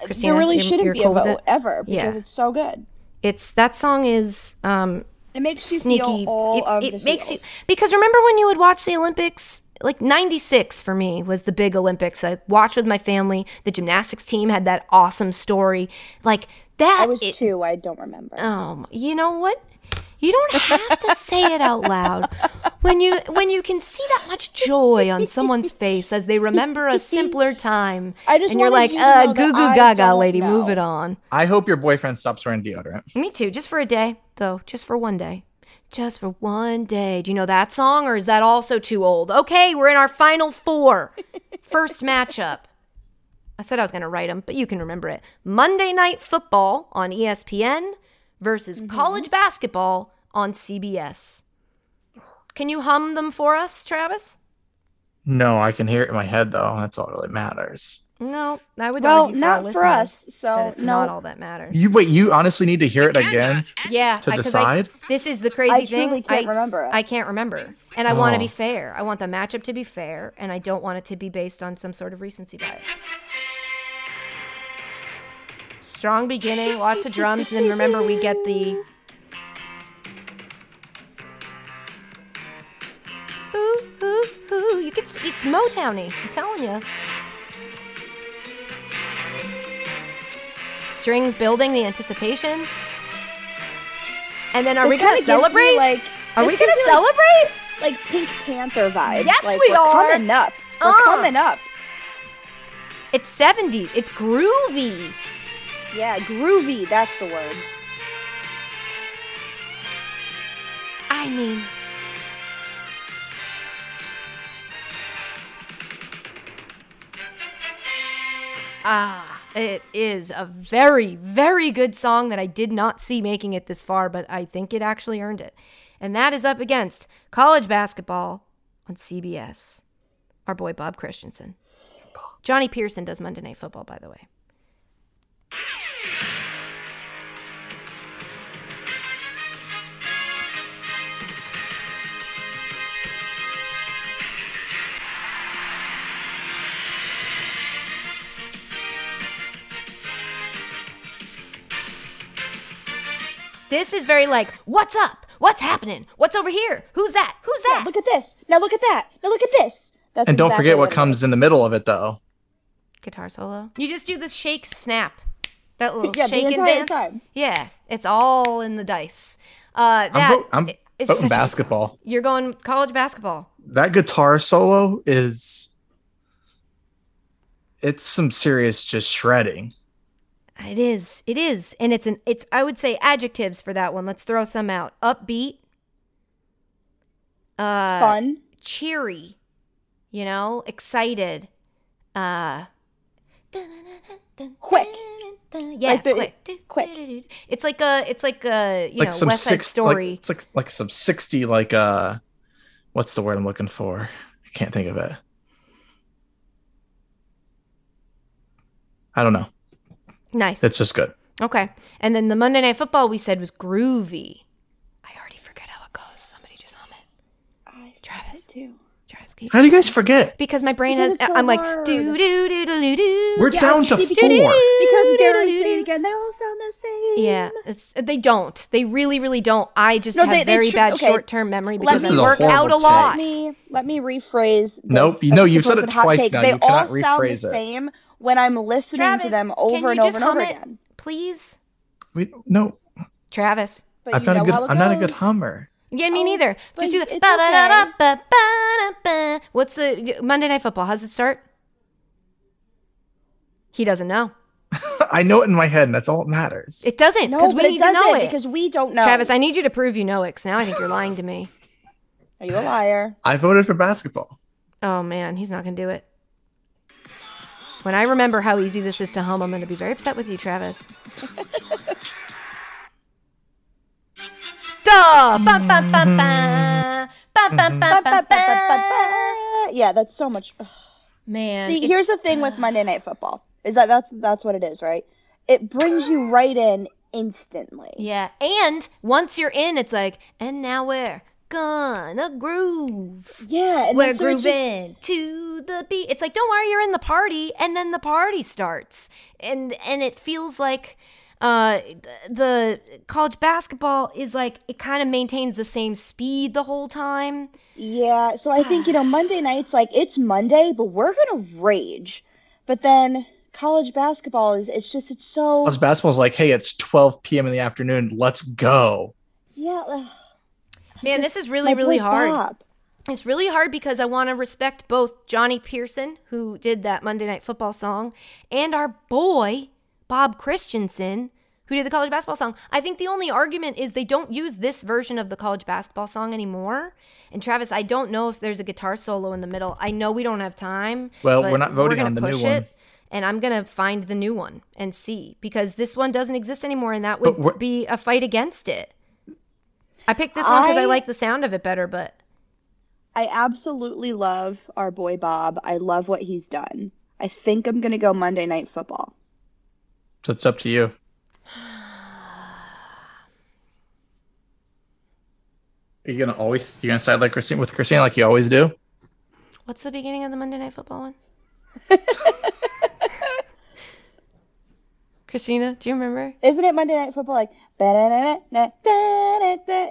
Christina, there really you're- shouldn't you're be cool a with vote ever because Yeah. it's so good. It's that song is um It makes you sneaky. feel all it of it the makes you because remember when you would watch the Olympics? Like '96 for me was the big Olympics. I watched with my family. The gymnastics team had that awesome story. Like that. I was it- two. I don't remember. Um, you know what? You don't have to say it out loud. When you when you can see that much joy on someone's face as they remember a simpler time, I just and you're like, you uh, goo goo gaga, don't lady, move it on. I hope your boyfriend stops wearing deodorant. Me too, just for a day, though, just for one day. Just for one day. Do you know that song, or is that also too old? Okay, we're in our final four. First matchup. I said I was going to write them, but you can remember it. Monday Night Football on ESPN versus mm-hmm. college basketball on CBS. Can you hum them for us, Travis? No, I can hear it in my head though. That's all that really matters. No, I would Well, argue for not our for us, so that it's no. not all that matters. You wait. You honestly need to hear it again. Yeah, to I- 'cause decide? I, this is the crazy I thing. truly can't I, remember it. I can't remember, and I want to Oh. be fair. I want the matchup to be fair, and I don't want it to be based on some sort of recency bias. Strong beginning, lots of drums, and then remember we get the. Ooh, ooh, ooh. You can, it's Motowny, I'm telling you. Strings building, the anticipation. And then are we gonna celebrate? like, are we gonna me, like, celebrate? like Pink Panther vibes. Yes, like, we we're are. coming up. We're Uh. coming up. It's 70s. It's groovy. Yeah, groovy. That's the word. I mean, ah, it is a very, very good song that I did not see making it this far, but I think it actually earned it. And that is up against college basketball on CBS. Our boy Bob Christianson. Johnny Pearson does Monday Night Football, by the way. This is very like, what's up? What's happening? What's over here? Who's that? Who's Yeah, that? look at this. Now look at that. Now look at this. That's And don't exactly forget what it comes in the middle of it though. guitar solo. You just do the shake snap. That little Yeah, the shake and entire dance. time. Yeah, it's all in the dice. Uh, that I'm, vo- I'm voting such a basketball. You're going college basketball. That guitar solo is. It's some serious just shredding. It is. It is, and it's an. It's. I would say adjectives for that one. Let's throw some out. Upbeat. Uh, fun. cheery. You know, excited. Uh. Quick. Yeah, Like the- quick. quick. It's like a. It's like a. You like know, some West Side six, Story. Like, it's like like some sixty like uh, what's the word I'm looking for? I can't think of it. I don't know. Nice. It's just good. Okay. And then the Monday Night Football we said was groovy. I already forget how it goes. Somebody just hum it. I Travis. too. Travis, can you- How do you guys forget? Because my brain Because has. it's so I'm like hard. do do do do do. We're down to see, four. Because dare I say it again, they all sound the same. Yeah, it's they don't. They really, really don't. I just No, have they- they very tr- bad okay. short-term memory Let because me- I This is a work horrible out a take. lot. Let me let me rephrase. This Nope, you as know, a you've said supposed it hot twice take. now. They You cannot all sound rephrase the it. same when I'm listening Travis, to them over and over and over it, again. please? We no. Travis. But I'm you not a good. how it I'm not a good hummer. Yeah, me Oh, neither. Just do the ba ba ba ba ba ba. What's the Monday Night Football? How's it start? He doesn't know. I know it in my head, and that's all that matters. It doesn't No, because but we it need to know doesn't it. because we don't know. Travis, I need you to prove you know it. Because now I think you're lying to me. Are you a liar? I voted for basketball. Oh man, he's not gonna do it. When I remember how easy this is to hum, I'm gonna be very upset with you, Travis. Yeah, that's so much. Man, See, here's the thing with Monday Night Football is that that's that's what it is, right? It brings you right in instantly. Yeah, and once you're in, it's like, and now where? Gonna groove. Yeah, and We're so it's just- grooving to the beat. It's like, don't worry, you're in the party, and then the party starts, and and it feels like uh the college basketball is like it kind of maintains the same speed the whole time. Yeah, so I think, you know, Monday nights, like, it's Monday, but we're going to rage. But then college basketball is, it's just, it's so, College basketball is like, hey, it's 12 p.m. in the afternoon. Let's go. yeah. Ugh, Man, just- this is really my really hard. Bob. It's really hard because I want to respect both Johnny Pearson, who did that Monday Night Football song, and our boy, Bob Christianson, who did the college basketball song. I think the only argument is they don't use this version of the college basketball song anymore. And Travis, I don't know if there's a guitar solo in the middle. I know we don't have time. Well, we're not voting gonna on the new one. it, And I'm going to find the new one and see because this one doesn't exist anymore and that would be a fight against it. I picked this one because I I- like the sound of it better, but I absolutely love our boy Bob. I love what he's done. I think I'm going to go Monday Night Football. So it's up to you. Are you gonna always you're gonna side like Christine with Christine like you always do? What's the beginning of the Monday Night Football one? Christina, do you remember? Isn't it Monday Night Football? Like,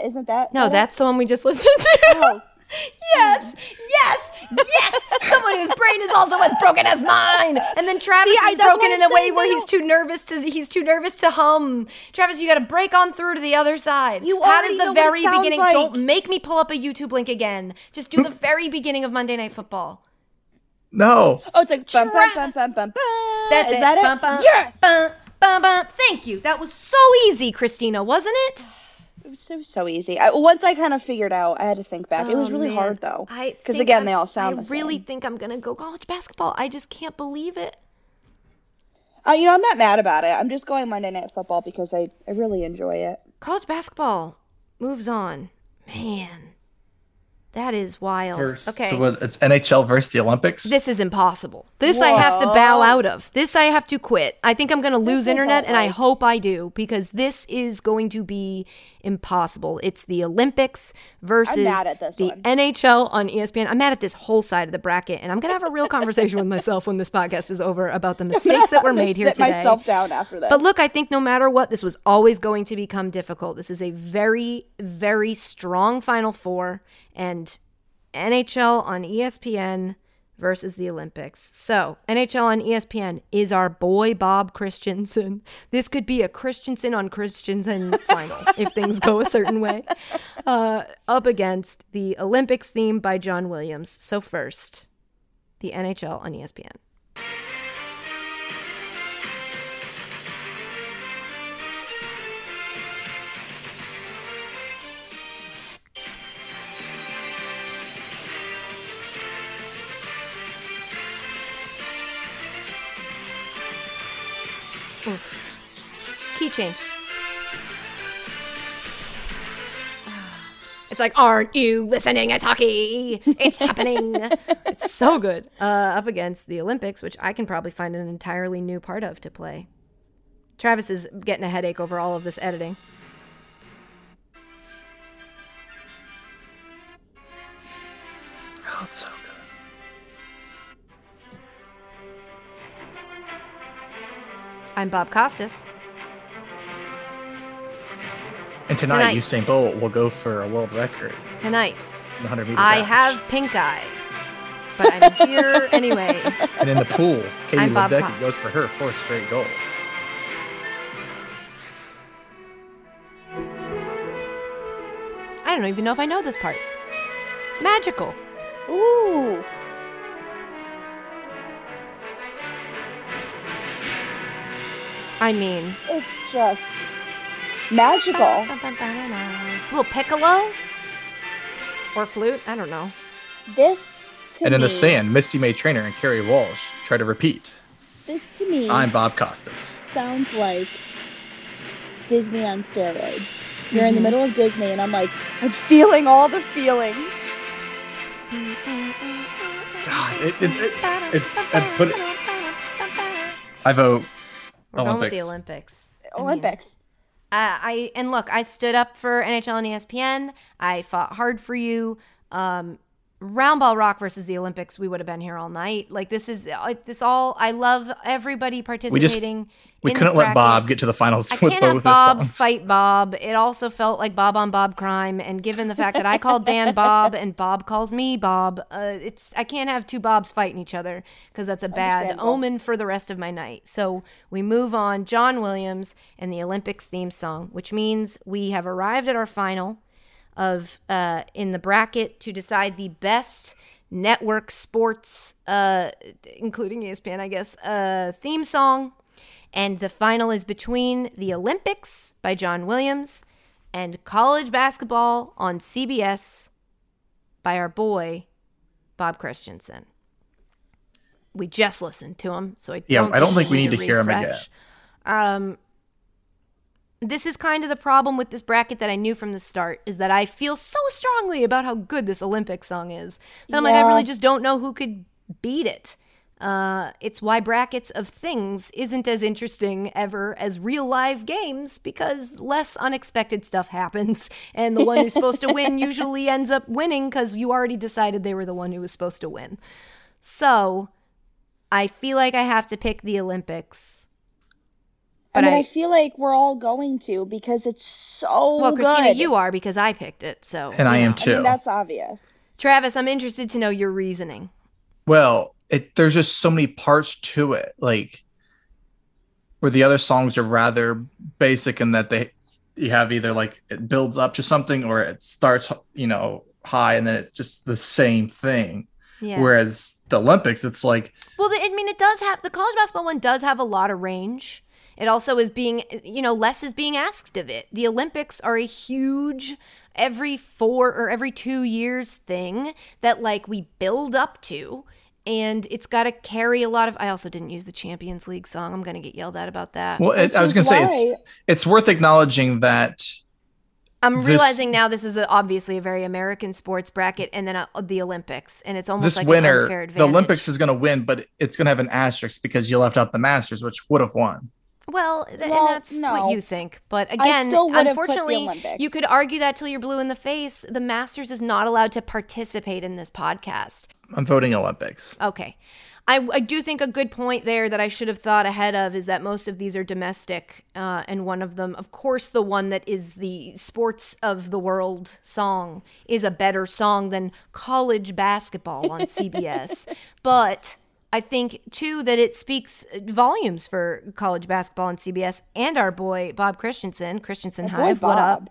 isn't that? No, that's the one we just listened to. Oh. yes, yes, yes. Someone whose brain is also as broken as mine. And then Travis See, is that's broken in a way where he's too nervous to he's too nervous to hum. Travis, you got to break on through to the other side. You How already does the know very beginning? like. Don't make me pull up a YouTube link again. Just do the very beginning of Monday Night Football. No. Oh, it's like bum, bum, bum, Travis. bum, bum, bum. That's Is it. that it? Bum, bum, yes. Bum, bum, bum. Thank you. That was so easy, Christina, wasn't it? It was so so easy. I, once I kind of figured out, I had to think back. it was Oh, really man. hard though, I because again, I'm- they all sound I the really same. think I'm gonna go college basketball. I just can't believe it. Uh, you know, I'm not mad about it. I'm just going Monday Night Football because I, I really enjoy it. College basketball moves on. Man, that is wild. Versus, okay. So what, it's NHL versus the Olympics. this is impossible. This I have to bow out of. This I have to quit. I think I'm going to lose internet, and I hope I do because this is going to be impossible. It's the Olympics versus mad at this the one. NHL on ESPN. I'm mad at this whole side of the bracket, and I'm going to have a real conversation with myself when this podcast is over about the mistakes that were made here sit today. myself down after this. But look, I think no matter what, this was always going to become difficult. This is a very, very strong Final Four, and NHL on ESPN versus the Olympics. So, NHL on ESPN is our boy Bob Christianson. This could be a Christianson on Christianson final if things go a certain way. Uh, up against the Olympics theme by John Williams. So, first, the NHL on ESPN. Key change. It's like, aren't you listening? It's hockey. It's happening. it's so good. Uh, up against the Olympics, which I can probably find an entirely new part of to play. Travis is getting a headache over all of this editing. oh, it's so good. I'm Bob Costas. And tonight, Tonight. Usain Bolt will go for a world record Tonight, 100 meter I dash. have pink eye, but I'm here anyway. And in the pool, Katie I'm Ledecky goes for her fourth straight goal. I don't even know if I know this part. Magical. Ooh. I mean, It's just magical. little piccolo or flute. I don't know. This to and in me, the sand, Misty May Treanor and Kerri Walsh try to repeat. this to me I'm Bob Costas. sounds like Disney on steroids. You're in Mm-hmm. the middle of Disney, and I'm like, I'm feeling all the feelings. God, it, it, it, it's I put it. I vote We're going with Olympics. the Olympics. I mean, Olympics. Uh, I and look, I stood up for NHL and ESPN. I fought hard for you. Um, Roundball Rock versus the Olympics, we would have been here all night. Like this is uh, this all. I love everybody participating. We in couldn't let bracket. Bob get to the finals I with can't both have Bob songs. fight Bob. It also felt like Bob on Bob crime, and given the fact that I called Dan Bob and Bob calls me Bob, uh, it's I can't have two Bobs fighting each other because that's a bad omen for the rest of my night. So we move on. John Williams and the Olympics theme song, which means we have arrived at our final of uh, in the bracket to decide the best network sports, uh, including ESPN, I guess, uh, theme song. And the final is between The Olympics by John Williams and College Basketball on CBS by our boy, Bob Christianson. We just listened to him, so I Yeah, don't I don't think we need to to hear him again. Um, this is kind of the problem with this bracket that I knew from the start is that I feel so strongly about how good this Olympic song is that I'm like I really just don't know who could beat it. Uh, it's why brackets of things isn't as interesting ever as real live games because less unexpected stuff happens, and the one who's supposed to win usually ends up winning because you already decided they were the one who was supposed to win. So, I feel like I have to pick the Olympics. I But mean, I, I- feel like we're all going to because it's so Well, Christina, good. you are because I picked it. So, And I am too. I mean, that's obvious. Travis, I'm interested to know your reasoning. Well, it there's just so many parts to it, like where the other songs are rather basic in that they you have either like it builds up to something or it starts you know high and then it's just the same thing. Yeah. Whereas the Olympics, it's like Well, the, I mean, it does have the college basketball one does have a lot of range. It also is being, you know, less is being asked of it. The Olympics are a huge every four or every two years thing that like we build up to. And it's got to carry a lot of. I also didn't use the Champions League song. I'm going to get yelled at about that. well, it, I was gonna is say it's it's worth acknowledging that I'm this- realizing now this is a, obviously a very American sports bracket, and then uh the Olympics, and it's almost this like an winner, the. Olympics is going to win, but it's going to have an asterisk because you left out the Masters, which would have won. Well, th- Well, and that's no. what you think. But again, still would have put the unfortunately, you could argue that till you're blue in the face. The Masters is not allowed to participate in this podcast. I'm voting Olympics. Okay. I, I do think a good point there that I should have thought ahead of is that most of these are domestic. Uh, and one of them, of course, the one that is the sports of the world song is a better song than college basketball on CBS. but I think, too, that it speaks uh, volumes for college basketball and CBS and our boy, Bob Christianson, Christianson Our Hive. What up?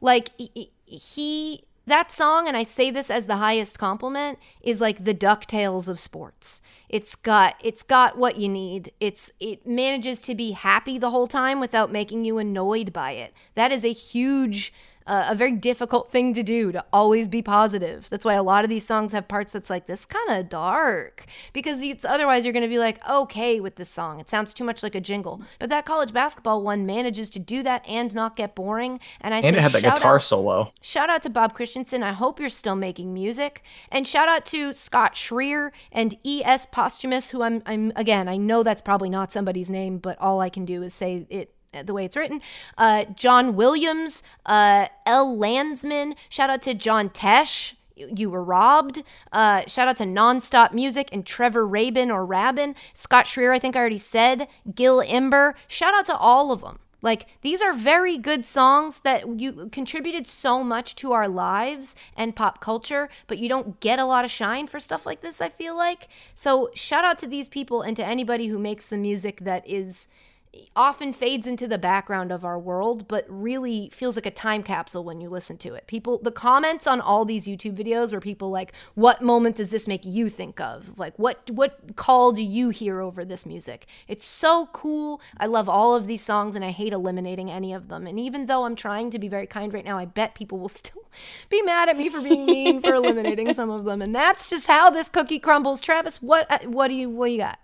Like he, he that song and i say this as the highest compliment is like the ducktales of sports it's got it's got what you need it's it manages to be happy the whole time without making you annoyed by it that is a huge uh, a very difficult thing to do to always be positive that's why a lot of these songs have parts that's like this kind of dark because it's otherwise you're going to be like okay with this song it sounds too much like a jingle but that college basketball one manages to do that and not get boring and i And say it had that guitar out- solo. Shout out to Bob Christianson. I hope you're still making music. And shout out to Scott Schreer and E.S. Posthumus, who I'm, I'm again, I know that's probably not somebody's name, but all I can do is say it the way it's written. Uh, John Williams, uh, L. Landsman. Shout out to John Tesh. You you were robbed. Uh, shout out to Nonstop Music and Trevor Rabin or Rabin. Scott Schreer, I think I already said. Gil Imber. Shout out to all of them. Like these are very good songs that you contributed so much to our lives and pop culture, but you don't get a lot of shine for stuff like this, I feel like. So shout out to these people and to anybody who makes the music that is often fades into the background of our world but really feels like a time capsule when you listen to it. People the comments on all these youtube videos were people like what moment does this make you think of? Like what what call do you hear over this music? It's so cool. I love all of these songs and i hate eliminating any of them. And even though i'm trying to be very kind right now i bet people will still be mad at me for being mean for eliminating some of them. And that's just how this cookie crumbles. Travis what uh, what do you what do you got?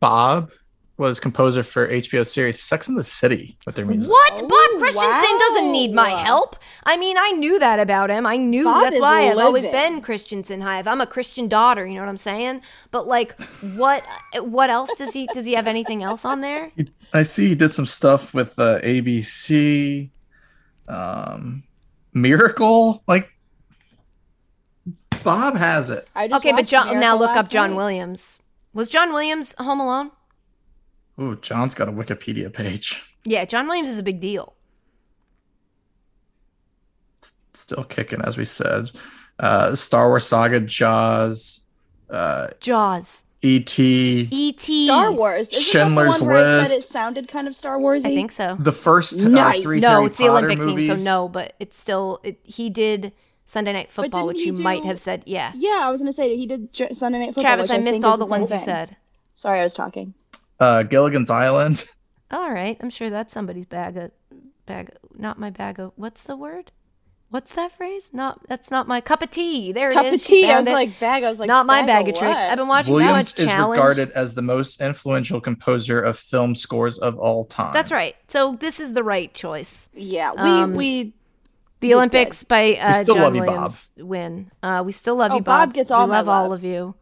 Bob was composer for HBO series Sex in the City with their music. What? Oh, Bob Christianson doesn't need my help. I mean, I knew that about him. I knew Bob that's is why I've always living. been Christianson Hive. I'm a Christian daughter, you know what I'm saying? But like what what else does he does he have anything else on there? I see he did some stuff with uh, ABC, um, Miracle. Like Bob has it. I just Okay, but watched John now look up John night. Williams. Was John Williams Home Alone? Ooh, John's got a Wikipedia page. Yeah, John Williams is a big deal. Still kicking, as we said. Uh, Star Wars Saga, Jaws, uh, Jaws. E.T., E.T. Star Wars. Isn't Schindler's that the one where I said it sounded kind of Star Warsy? I think so. the first uh, Nice. three No, Harry it's the Potter Olympic movies. theme, so no, but it's still it, he did Sunday Night Football, didn't which he you might do- have said, yeah. Yeah, I was gonna say he did J- Sunday Night Football. Travis, which I I missed think all is the same ones you thing. said. Sorry, I was talking. Uh, Gilligan's Island. All right, I'm sure that's somebody's bag of bag. Not my bag of. What's the word? What's that phrase? Not that's not my cup of tea. There it is. Cup of tea. I was it. like bag. I was like not my bag of what? tricks. I've been watching too Williams much is challenge. regarded as the most influential composer of film scores of all time. That's right. So this is the right choice. Yeah, we Um, we. The did Olympics by uh, still John love you, Bob. Win. Uh, we still love Oh, you, Bob. Bob gets all we my love all of you.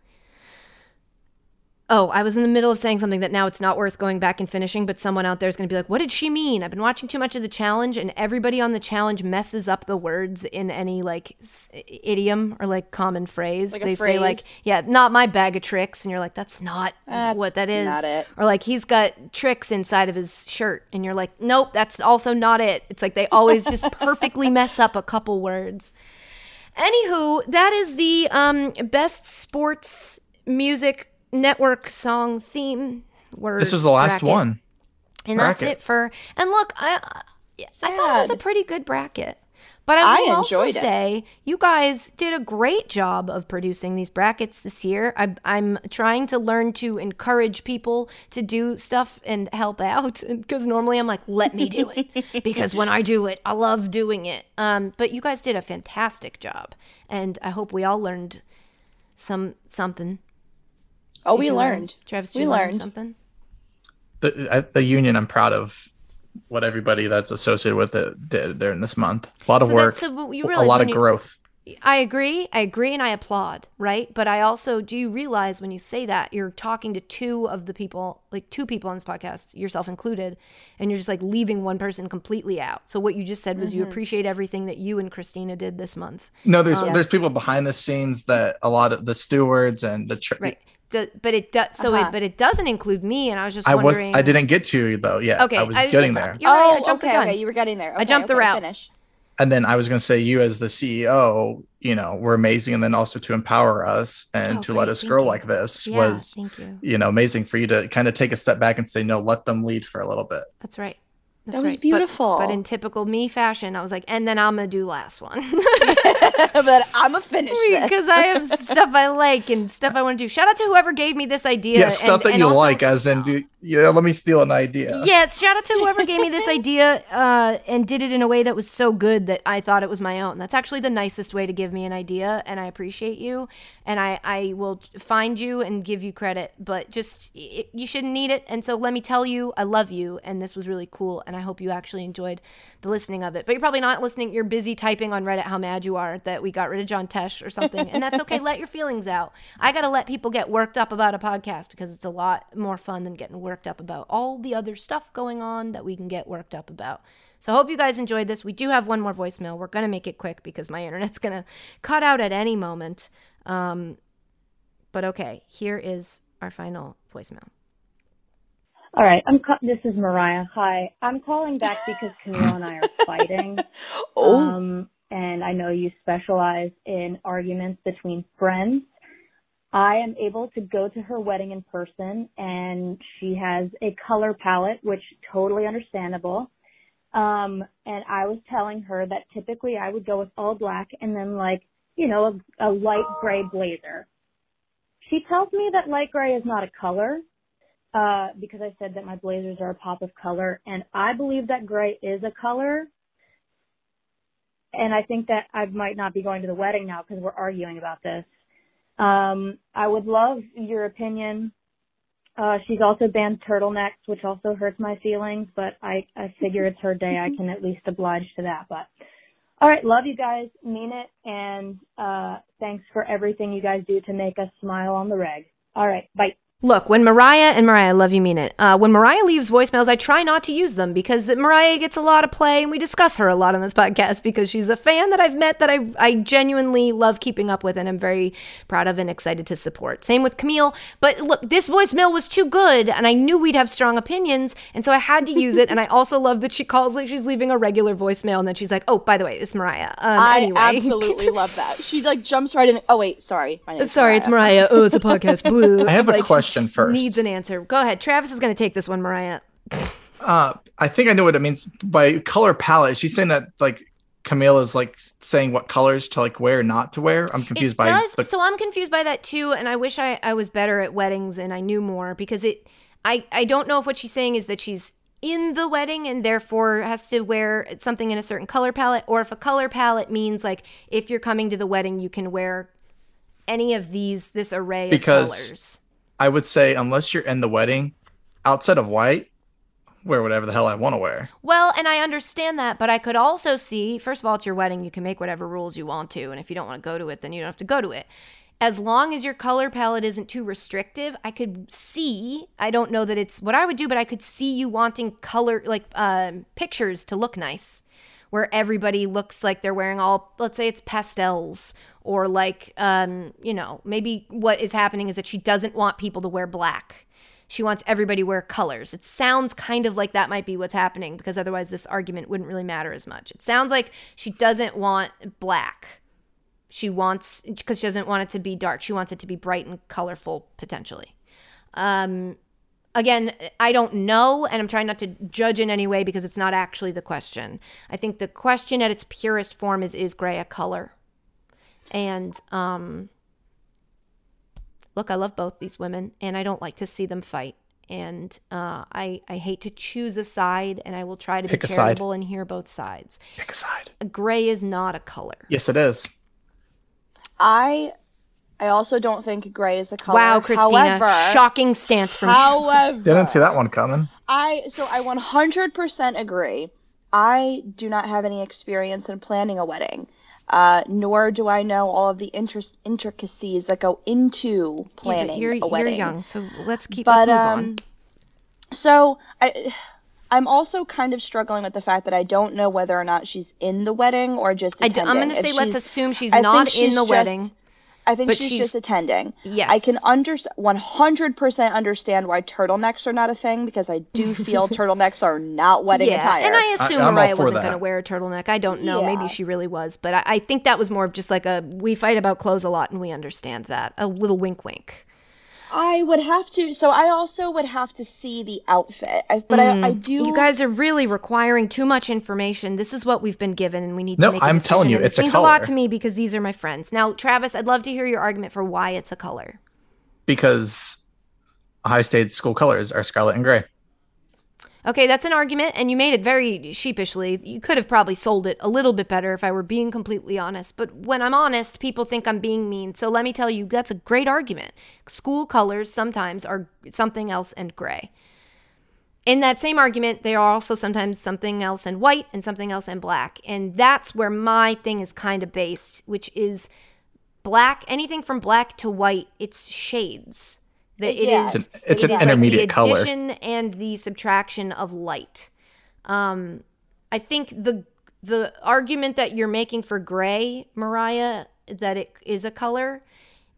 Oh, I was in the middle of saying something that now it's not worth going back and finishing, but someone out there is going to be like, "What did she mean?" I've been watching too much of the challenge, and everybody on the challenge messes up the words in any like s- idiom or like common phrase. Like they say like, "Yeah, not my bag of tricks," and you're like, "That's not That's what that is." Or like he's got tricks inside of his shirt, and you're like, "Nope, that's also not it." It's like they always just perfectly mess up a couple words. Anywho, that is the um, best sports music network song theme word. This was the last bracket. one. and that's it for. And look, I I thought it was a pretty good bracket. But I will I also it. say you guys did a great job of producing these brackets this year. I, I'm trying to learn to encourage people to do stuff and help out because normally I'm like, let me do it because when I do it, I love doing it. Um, but you guys did a fantastic job, and I hope we all learned some something. Oh, Did we you learn? learned. Travis, did We you learn learned. something. The, uh, the union, I'm proud of what everybody that's associated with it did during this month. A lot of So work, that's so you a lot of you- growth. I agree. I agree and I applaud, right? But I also do you realize when you say that you're talking to two of the people, like two people on this podcast, yourself included, and you're just like leaving one person completely out. So what you just said was Mm-hmm. you appreciate everything that you and Christina did this month. No, there's Um, there's people behind the scenes that a lot of the stewards and the tr- Right. Do- but it does so Uh-huh. it but it doesn't include me and I was just I was wondering I didn't get to you though Yeah. Okay, I was I was getting just- there. You're right, I oh, jumped the okay, gun. okay, you were getting there. Okay, jumped the okay, route. Finish. And then I was going to say you as the CEO, you know, were amazing and then also to empower us and Oh, to let us thank grow you. like this Yeah, was thank you. you know amazing for you to kind of take a step back and say no, let them lead for a little bit. That's right. That's That was right. Beautiful. But, in typical me fashion, I was like, and then I'm gonna do last one. but I'm a finish this. because I have stuff I like and stuff I want to do. Shout out to whoever gave me this idea. Yeah, stuff and- that and you also- like, as in, do, yeah, let me steal an idea. Yes, shout out to whoever gave me this idea uh, and did it in a way that was so good that I thought it was my own. That's actually the nicest way to give me an idea, and I appreciate you. And I, I will find you and give you credit, but just it, you shouldn't need it. And so let me tell you, I love you, and this was really cool, and I hope you actually enjoyed the listening of it. But you're probably not listening. You're busy typing on Reddit how mad you are that we got rid of John Tesh or something, and that's okay. let your feelings out. I got to let people get worked up about a podcast because it's a lot more fun than getting worked up about all the other stuff going on that we can get worked up about. So I hope you guys enjoyed this. We do have one more voicemail. We're going to make it quick because my internet's going to cut out at any moment. Um, but okay, here is our final voicemail. All right, I'm. Ca- this is Mariah. Hi, I'm calling back because Camille and I are fighting. oh, Um, and I know you specialize in arguments between friends. I am able to go to her wedding in person, and she has a color palette, which totally understandable. Um, and I was telling her that typically I would go with all black and then like, you know, a, a light gray blazer. She tells me that light gray is not a color, uh, because I said that my blazers are a pop of color, and I believe that gray is a color. And I think that I might not be going to the wedding now because we're arguing about this. Um, I would love your opinion Uh, she's also banned turtlenecks, which also hurts my feelings, but I, I figure it's her day. I can at least oblige to that. But all right, love you guys, mean it, and uh, thanks for everything you guys do to make us smile on the reg. All right, bye. Look, when Mariah and Mariah, love you, mean it. Uh, when Mariah leaves voicemails, I try not to use them because Mariah gets a lot of play, and we discuss her a lot on this podcast because she's a fan that I've met that I I genuinely love keeping up with, and I'm very proud of and excited to support. Same with Camille. But look, this voicemail was too good, and I knew we'd have strong opinions, and so I had to use it. and I also love that she calls like she's leaving a regular voicemail, and then she's like, "Oh, by the way, it's Mariah." Um, I anyway. absolutely love that. She like jumps right in. Oh wait, sorry. My name's Sorry, it's Mariah. Oh, it's a podcast. Boo. I have a Like, she question first. Needs an answer. Go ahead. Travis is going to take this one, Mariah. Uh, I think I know what it means by color palette. She's saying that like Camille is like saying what colors to like wear, not to wear. I'm confused it by does. the So I'm confused by that too, and I wish I, I was better at weddings and I knew more because it. I I don't know if what she's saying is that she's in the wedding and therefore has to wear something in a certain color palette, or if a color palette means like if you're coming to the wedding, you can wear any of these this array Because- of colors. I would say unless you're in the wedding, outside of white, wear whatever the hell I want to wear. Well, and I understand that, but I could also see, first of all, it's your wedding. You can make whatever rules you want to. And if you don't want to go to it, then you don't have to go to it. As long as your color palette isn't too restrictive, I could see, I don't know that it's what I would do, but I could see you wanting color, like um, pictures to look nice, where everybody looks like they're wearing all, let's say it's pastels. Or like, um, you know, maybe what is happening is that she doesn't want people to wear black she wants everybody wear colors. It sounds kind of like that might be what's happening because otherwise this argument wouldn't really matter as much. It sounds like she doesn't want black. She wants because she doesn't want it to be dark. She wants it to be bright and colorful potentially. Um again, I don't know and I'm trying not to judge in any way because it's not actually the question. I think the question at its purest form is is gray a color? And um look, I love both these women, and I don't like to see them fight. And uh, I I hate to choose a side, and I will try to Pick be a side. charitable and hear both sides. Pick a side. Gray is not a color. Yes, it is. I I also don't think gray is a color. Wow, Christina, However, shocking stance from However, Didn't see that one coming. I so I 100% agree. I do not have any experience in planning a wedding, uh, nor do I know all of the interest intricacies that go into Yeah, planning you're a wedding. you're young, so let's keep But let's um, on. so I. I'm also kind of struggling with the fact that I don't know whether or not she's in the wedding or just attending. I'm going to If say let's assume she's I not in she's the just- wedding. I think she's, she's- just attending. Yes. I can under 100% understand why turtlenecks are not a thing because I do feel turtlenecks are not wedding yeah, attire. and I assume I'm Mariah wasn't going to wear a turtleneck. I don't know. Maybe she really was, but I, I think that was more of just like a we fight about clothes a lot, and we understand that. A little wink, wink. I would have to. So I also would have to see the outfit. I, but I, I do. Mm. You guys are really requiring too much information. This is what we've been given, and we need to No, make a I'm telling you, it's it a means a lot to me because these are my friends. Now, Travis, I'd love to hear your argument for why it's a color. Because high state school colors are scarlet and gray. Okay, that's an argument, and you made it very sheepishly. You could have probably sold it a little bit better if I were being completely honest. But when I'm honest, people think I'm being mean. So let me tell you, that's a great argument. School colors sometimes are something else and gray. In that same argument, they are also sometimes something else and white and something else and black. And that's where my thing is kind of based, which is black, anything from black to white, it's shades. That it is Yes. It's an, it's it an is intermediate like the color. addition and the subtraction of light. Um, I think the the argument that you're making for gray, Mariah, that it is a color,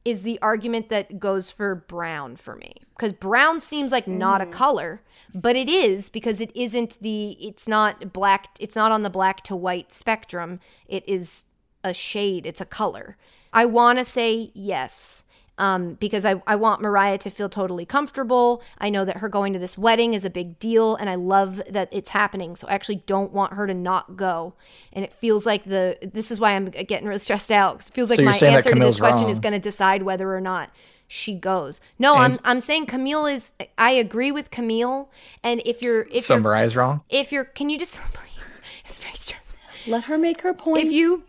is the argument that goes for brown for me because brown seems like not Mm. a color, but it is because it isn't the it's not black it's not on the black to white spectrum. It is a shade. It's a color. I want to say yes um, because I, I want Mariah to feel totally comfortable. I know that her going to this wedding is a big deal, and I love that it's happening. So I actually don't want her to not go. And it feels like the this is why I'm getting really stressed out. It feels like So my answer to this question wrong. is going to decide whether or not she goes. No, I'm I'm saying Camille is. I agree with Camille. And if you're if So you're wrong. if you're can you just please it's very stressful Let her make her point. if you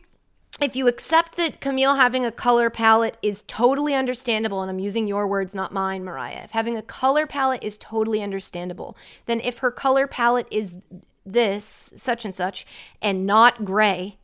if you accept that Camille having a color palette is totally understandable, and I'm using your words, not mine, Mariah, if having a color palette is totally understandable, then if her color palette is this, such and such, and not gray,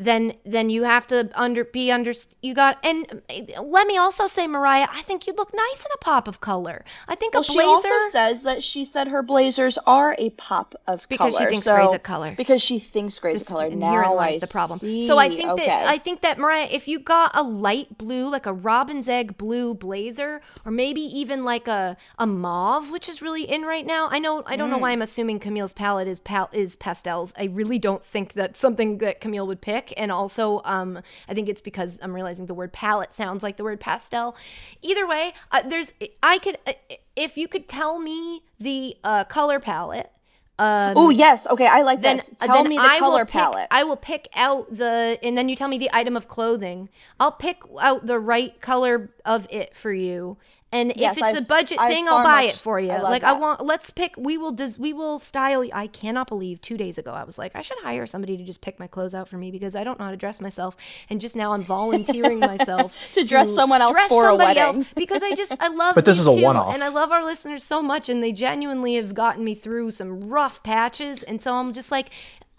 then then you have to under be under you got and let me also say mariah i think you look nice in a pop of color i think well, a blazer she also says that she said her blazers are a pop of because color. Because she thinks so, gray's a color Because she thinks gray's a color. Now herein I lies the problem. see. So I think okay. that I think that Mariah, if you got a light blue, like a robin's egg blue blazer, or maybe even like a a mauve, which is really in right now. I know I don't know Mm. why I'm assuming Camille's palette is pal- is pastels. I really don't think that's something that Camille would pick. And also, um, I think it's because I'm realizing the word palette sounds like the word pastel. Either way, uh, there's I could uh, if you could tell me the uh, color palette. Um, Oh yes, okay, I like then this. Tell then me the I color pick, palette. I will pick out the and then you tell me the item of clothing. I'll pick out the right color of it for you. And Yes, if it's a I've- budget I thing, I'll buy much- it for you. I love like I want let's pick we will des- we will style I cannot believe 2 days ago I was like I should hire somebody to just pick my clothes out for me because I don't know how to dress myself and just now I'm volunteering myself To dress someone else dress for a somebody wedding. because I just I love But this is a two, one-off. and I love our listeners so much and they genuinely have gotten me through some rough patches and so I'm just like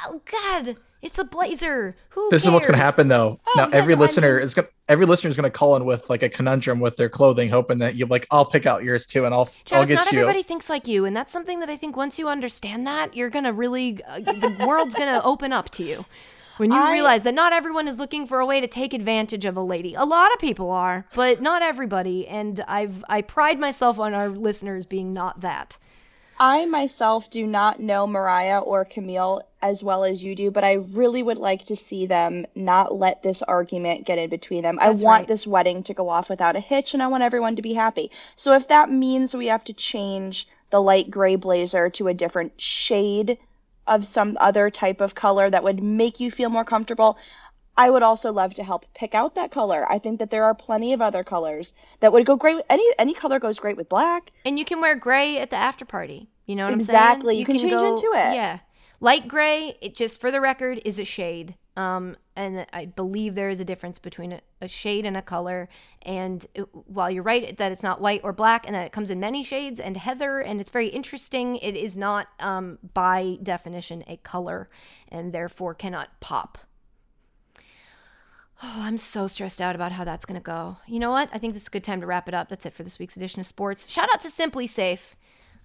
oh god it's a blazer who This is what's going to happen though. now every no, listener is going to every listener is going to call in with like a conundrum with their clothing, hoping that you're like, I'll pick out yours too, and I'll I'll Travis, get not you. everybody thinks like you, and that's something that I think once you understand that, you're gonna really, uh, the world's gonna open up to you. When you I- realize that not everyone is looking for a way to take advantage of a lady, a lot of people are, but not everybody. And I've I pride myself on our listeners being not that. I myself do not know Mariah or Camille as well as you do, but I really would like to see them not let this argument get in between them. That's I want right. this wedding to go off without a hitch and I want everyone to be happy. So if that means we have to change the light gray blazer to a different shade of some other type of color that would make you feel more comfortable, I would also love to help pick out that color. I think that there are plenty of other colors that would go great with any any color goes great with black. And you can wear gray at the after party. You know what Exactly. I'm saying? Exactly. You can change into it. Yeah. Light gray, it just for the record, is a shade. Um, and I believe there is a difference between a, a shade and a color. And it- while you're right that it's not white or black, and that it comes in many shades and heather, and it's very interesting, it is not um, by definition a color, and therefore cannot pop. Oh, I'm so stressed out about how that's going to go. You know what? I think this is a good time to wrap it up. That's it for this week's edition of sports. Shout out to SimpliSafe.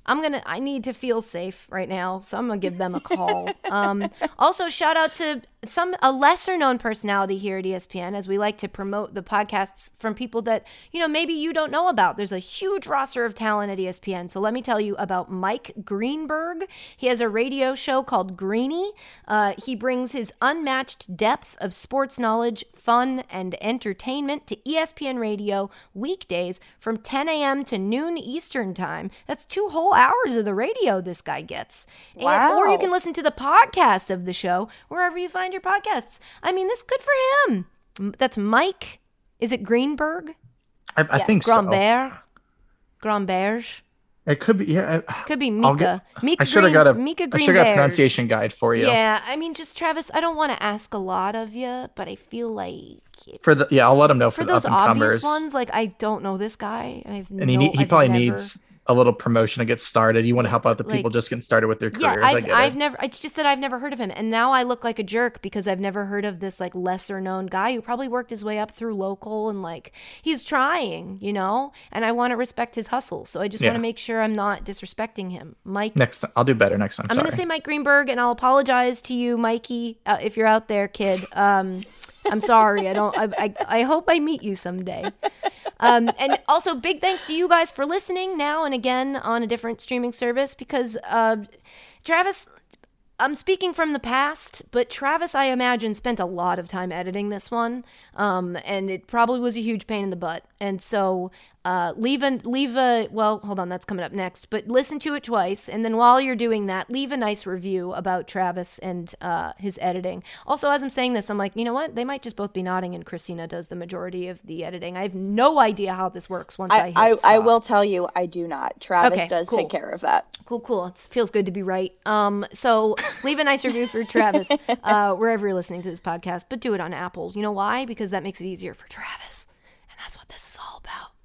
I'm gonna. I need to feel safe right now, so I'm gonna give them a call. um, also, shout out to some a lesser known personality here at ESPN, as we like to promote the podcasts from people that you know maybe you don't know about. There's a huge roster of talent at ESPN. So let me tell you about Mike Greenberg. He has a radio show called Greeny. Uh, he brings his unmatched depth of sports knowledge, fun, and entertainment to ESPN Radio weekdays from 10 a.m. to noon Eastern time. That's two whole hours of the radio this guy gets. And- or you can listen to the podcast of the show wherever you find your podcasts. I mean, this is good for him. That's Mike. Is it Greenberg? I, I think so. Grandberg? Grandberge? It could be. Yeah. I- Could be I'll Mika. get- Mika I should have got a. Mika I should have got a pronunciation guide for you. Yeah, I mean, just Travis, I don't want to ask a lot of you, but I feel like For the yeah, I'll let him know for, for the those up and obvious ones, like I don't know this guy, and I've And he no, need, he I've probably never- needs a little promotion to get started. You want to help out the people Like- just getting started with their careers. I I've, I've it. never. It's just that I've never heard of him, and now I look like a jerk because I've never heard of this like lesser known guy who probably worked his way up through local and like he's trying, you know. And I want to respect his hustle, so I just want to make sure I'm not disrespecting him, Mike. Next, time, I'll do better next time. I'm Sorry. going to say Mike Greenberg, and I'll apologize to you, Mikey, uh, if you're out there, kid. Um, I'm sorry. I don't. I, I, I hope I meet you someday. Um, and also, big thanks to you guys for listening now and again on a different streaming service because uh, Travis. I'm speaking from the past, but Travis, I imagine, spent a lot of time editing this one, um, and it probably was a huge pain in the butt. And so uh, leave a leave a well, hold on, that's coming up next. But listen to it twice, and then while you're doing that, leave a nice review about Travis and uh, his editing. Also, as I'm saying this, I'm like, you know what? They might just both be nodding, and Christina does the majority of the editing. I have no idea how this works. Once I I, I, I will tell you, I do not. Travis Okay, does cool. take care of that. Cool, cool. It feels good to be right. Um, so leave a nice review for Travis uh, wherever you're listening to this podcast, but do it on Apple. You know why? Because that makes it easier for Travis, and that's what this is all about.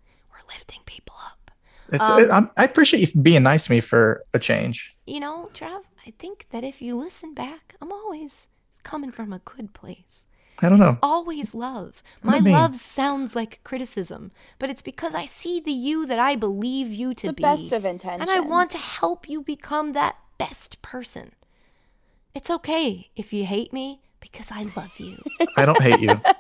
We're lifting people up. It's, Um, I'm, I appreciate you being nice to me for a change. You know, Trav, I think that if you listen back, I'm always coming from a good place. I don't know. Always love. My do mean? love sounds like criticism, but it's because I see the you that I believe you to The be. best of intentions. And I want to help you become that best person. It's okay if you hate me because I love you. I don't hate you.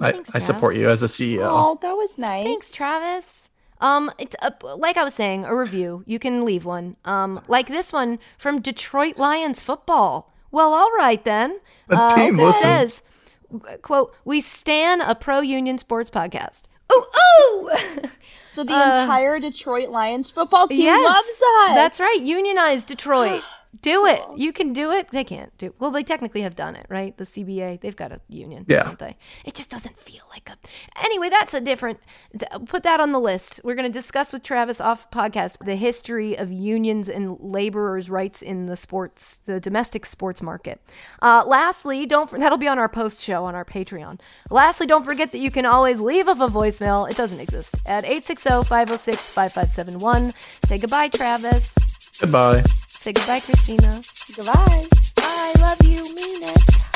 Oh, I, thanks, I Trav. support you as a CEO. Oh, that was nice. Thanks, Travis. Um, it's uh, like I was saying, a review. You can leave one. Um, like this one from Detroit Lions football. Well, all right then. The Uh, team it listens. says, "quote We stan a pro union sports podcast." Ooh, ooh. So the Uh, entire Detroit Lions football team yes, loves us. That's right. unionized Detroit. Do it. You can do it. They can't do. Well, they technically have done it, right? The CBA, they've got a union, Yeah. don't they? It just doesn't feel like a. Anyway, that's a different. Put that on the list. We're going to discuss with Travis off podcast the history of unions and laborers' rights in the sports, the domestic sports market. Uh, lastly, don't that'll be on our post show on our Patreon. Lastly, don't forget that you can always leave us a voicemail. It doesn't exist at 860-506-5571. Say goodbye, Travis. Goodbye. Say goodbye, Christina. Goodbye. I love you, mean it.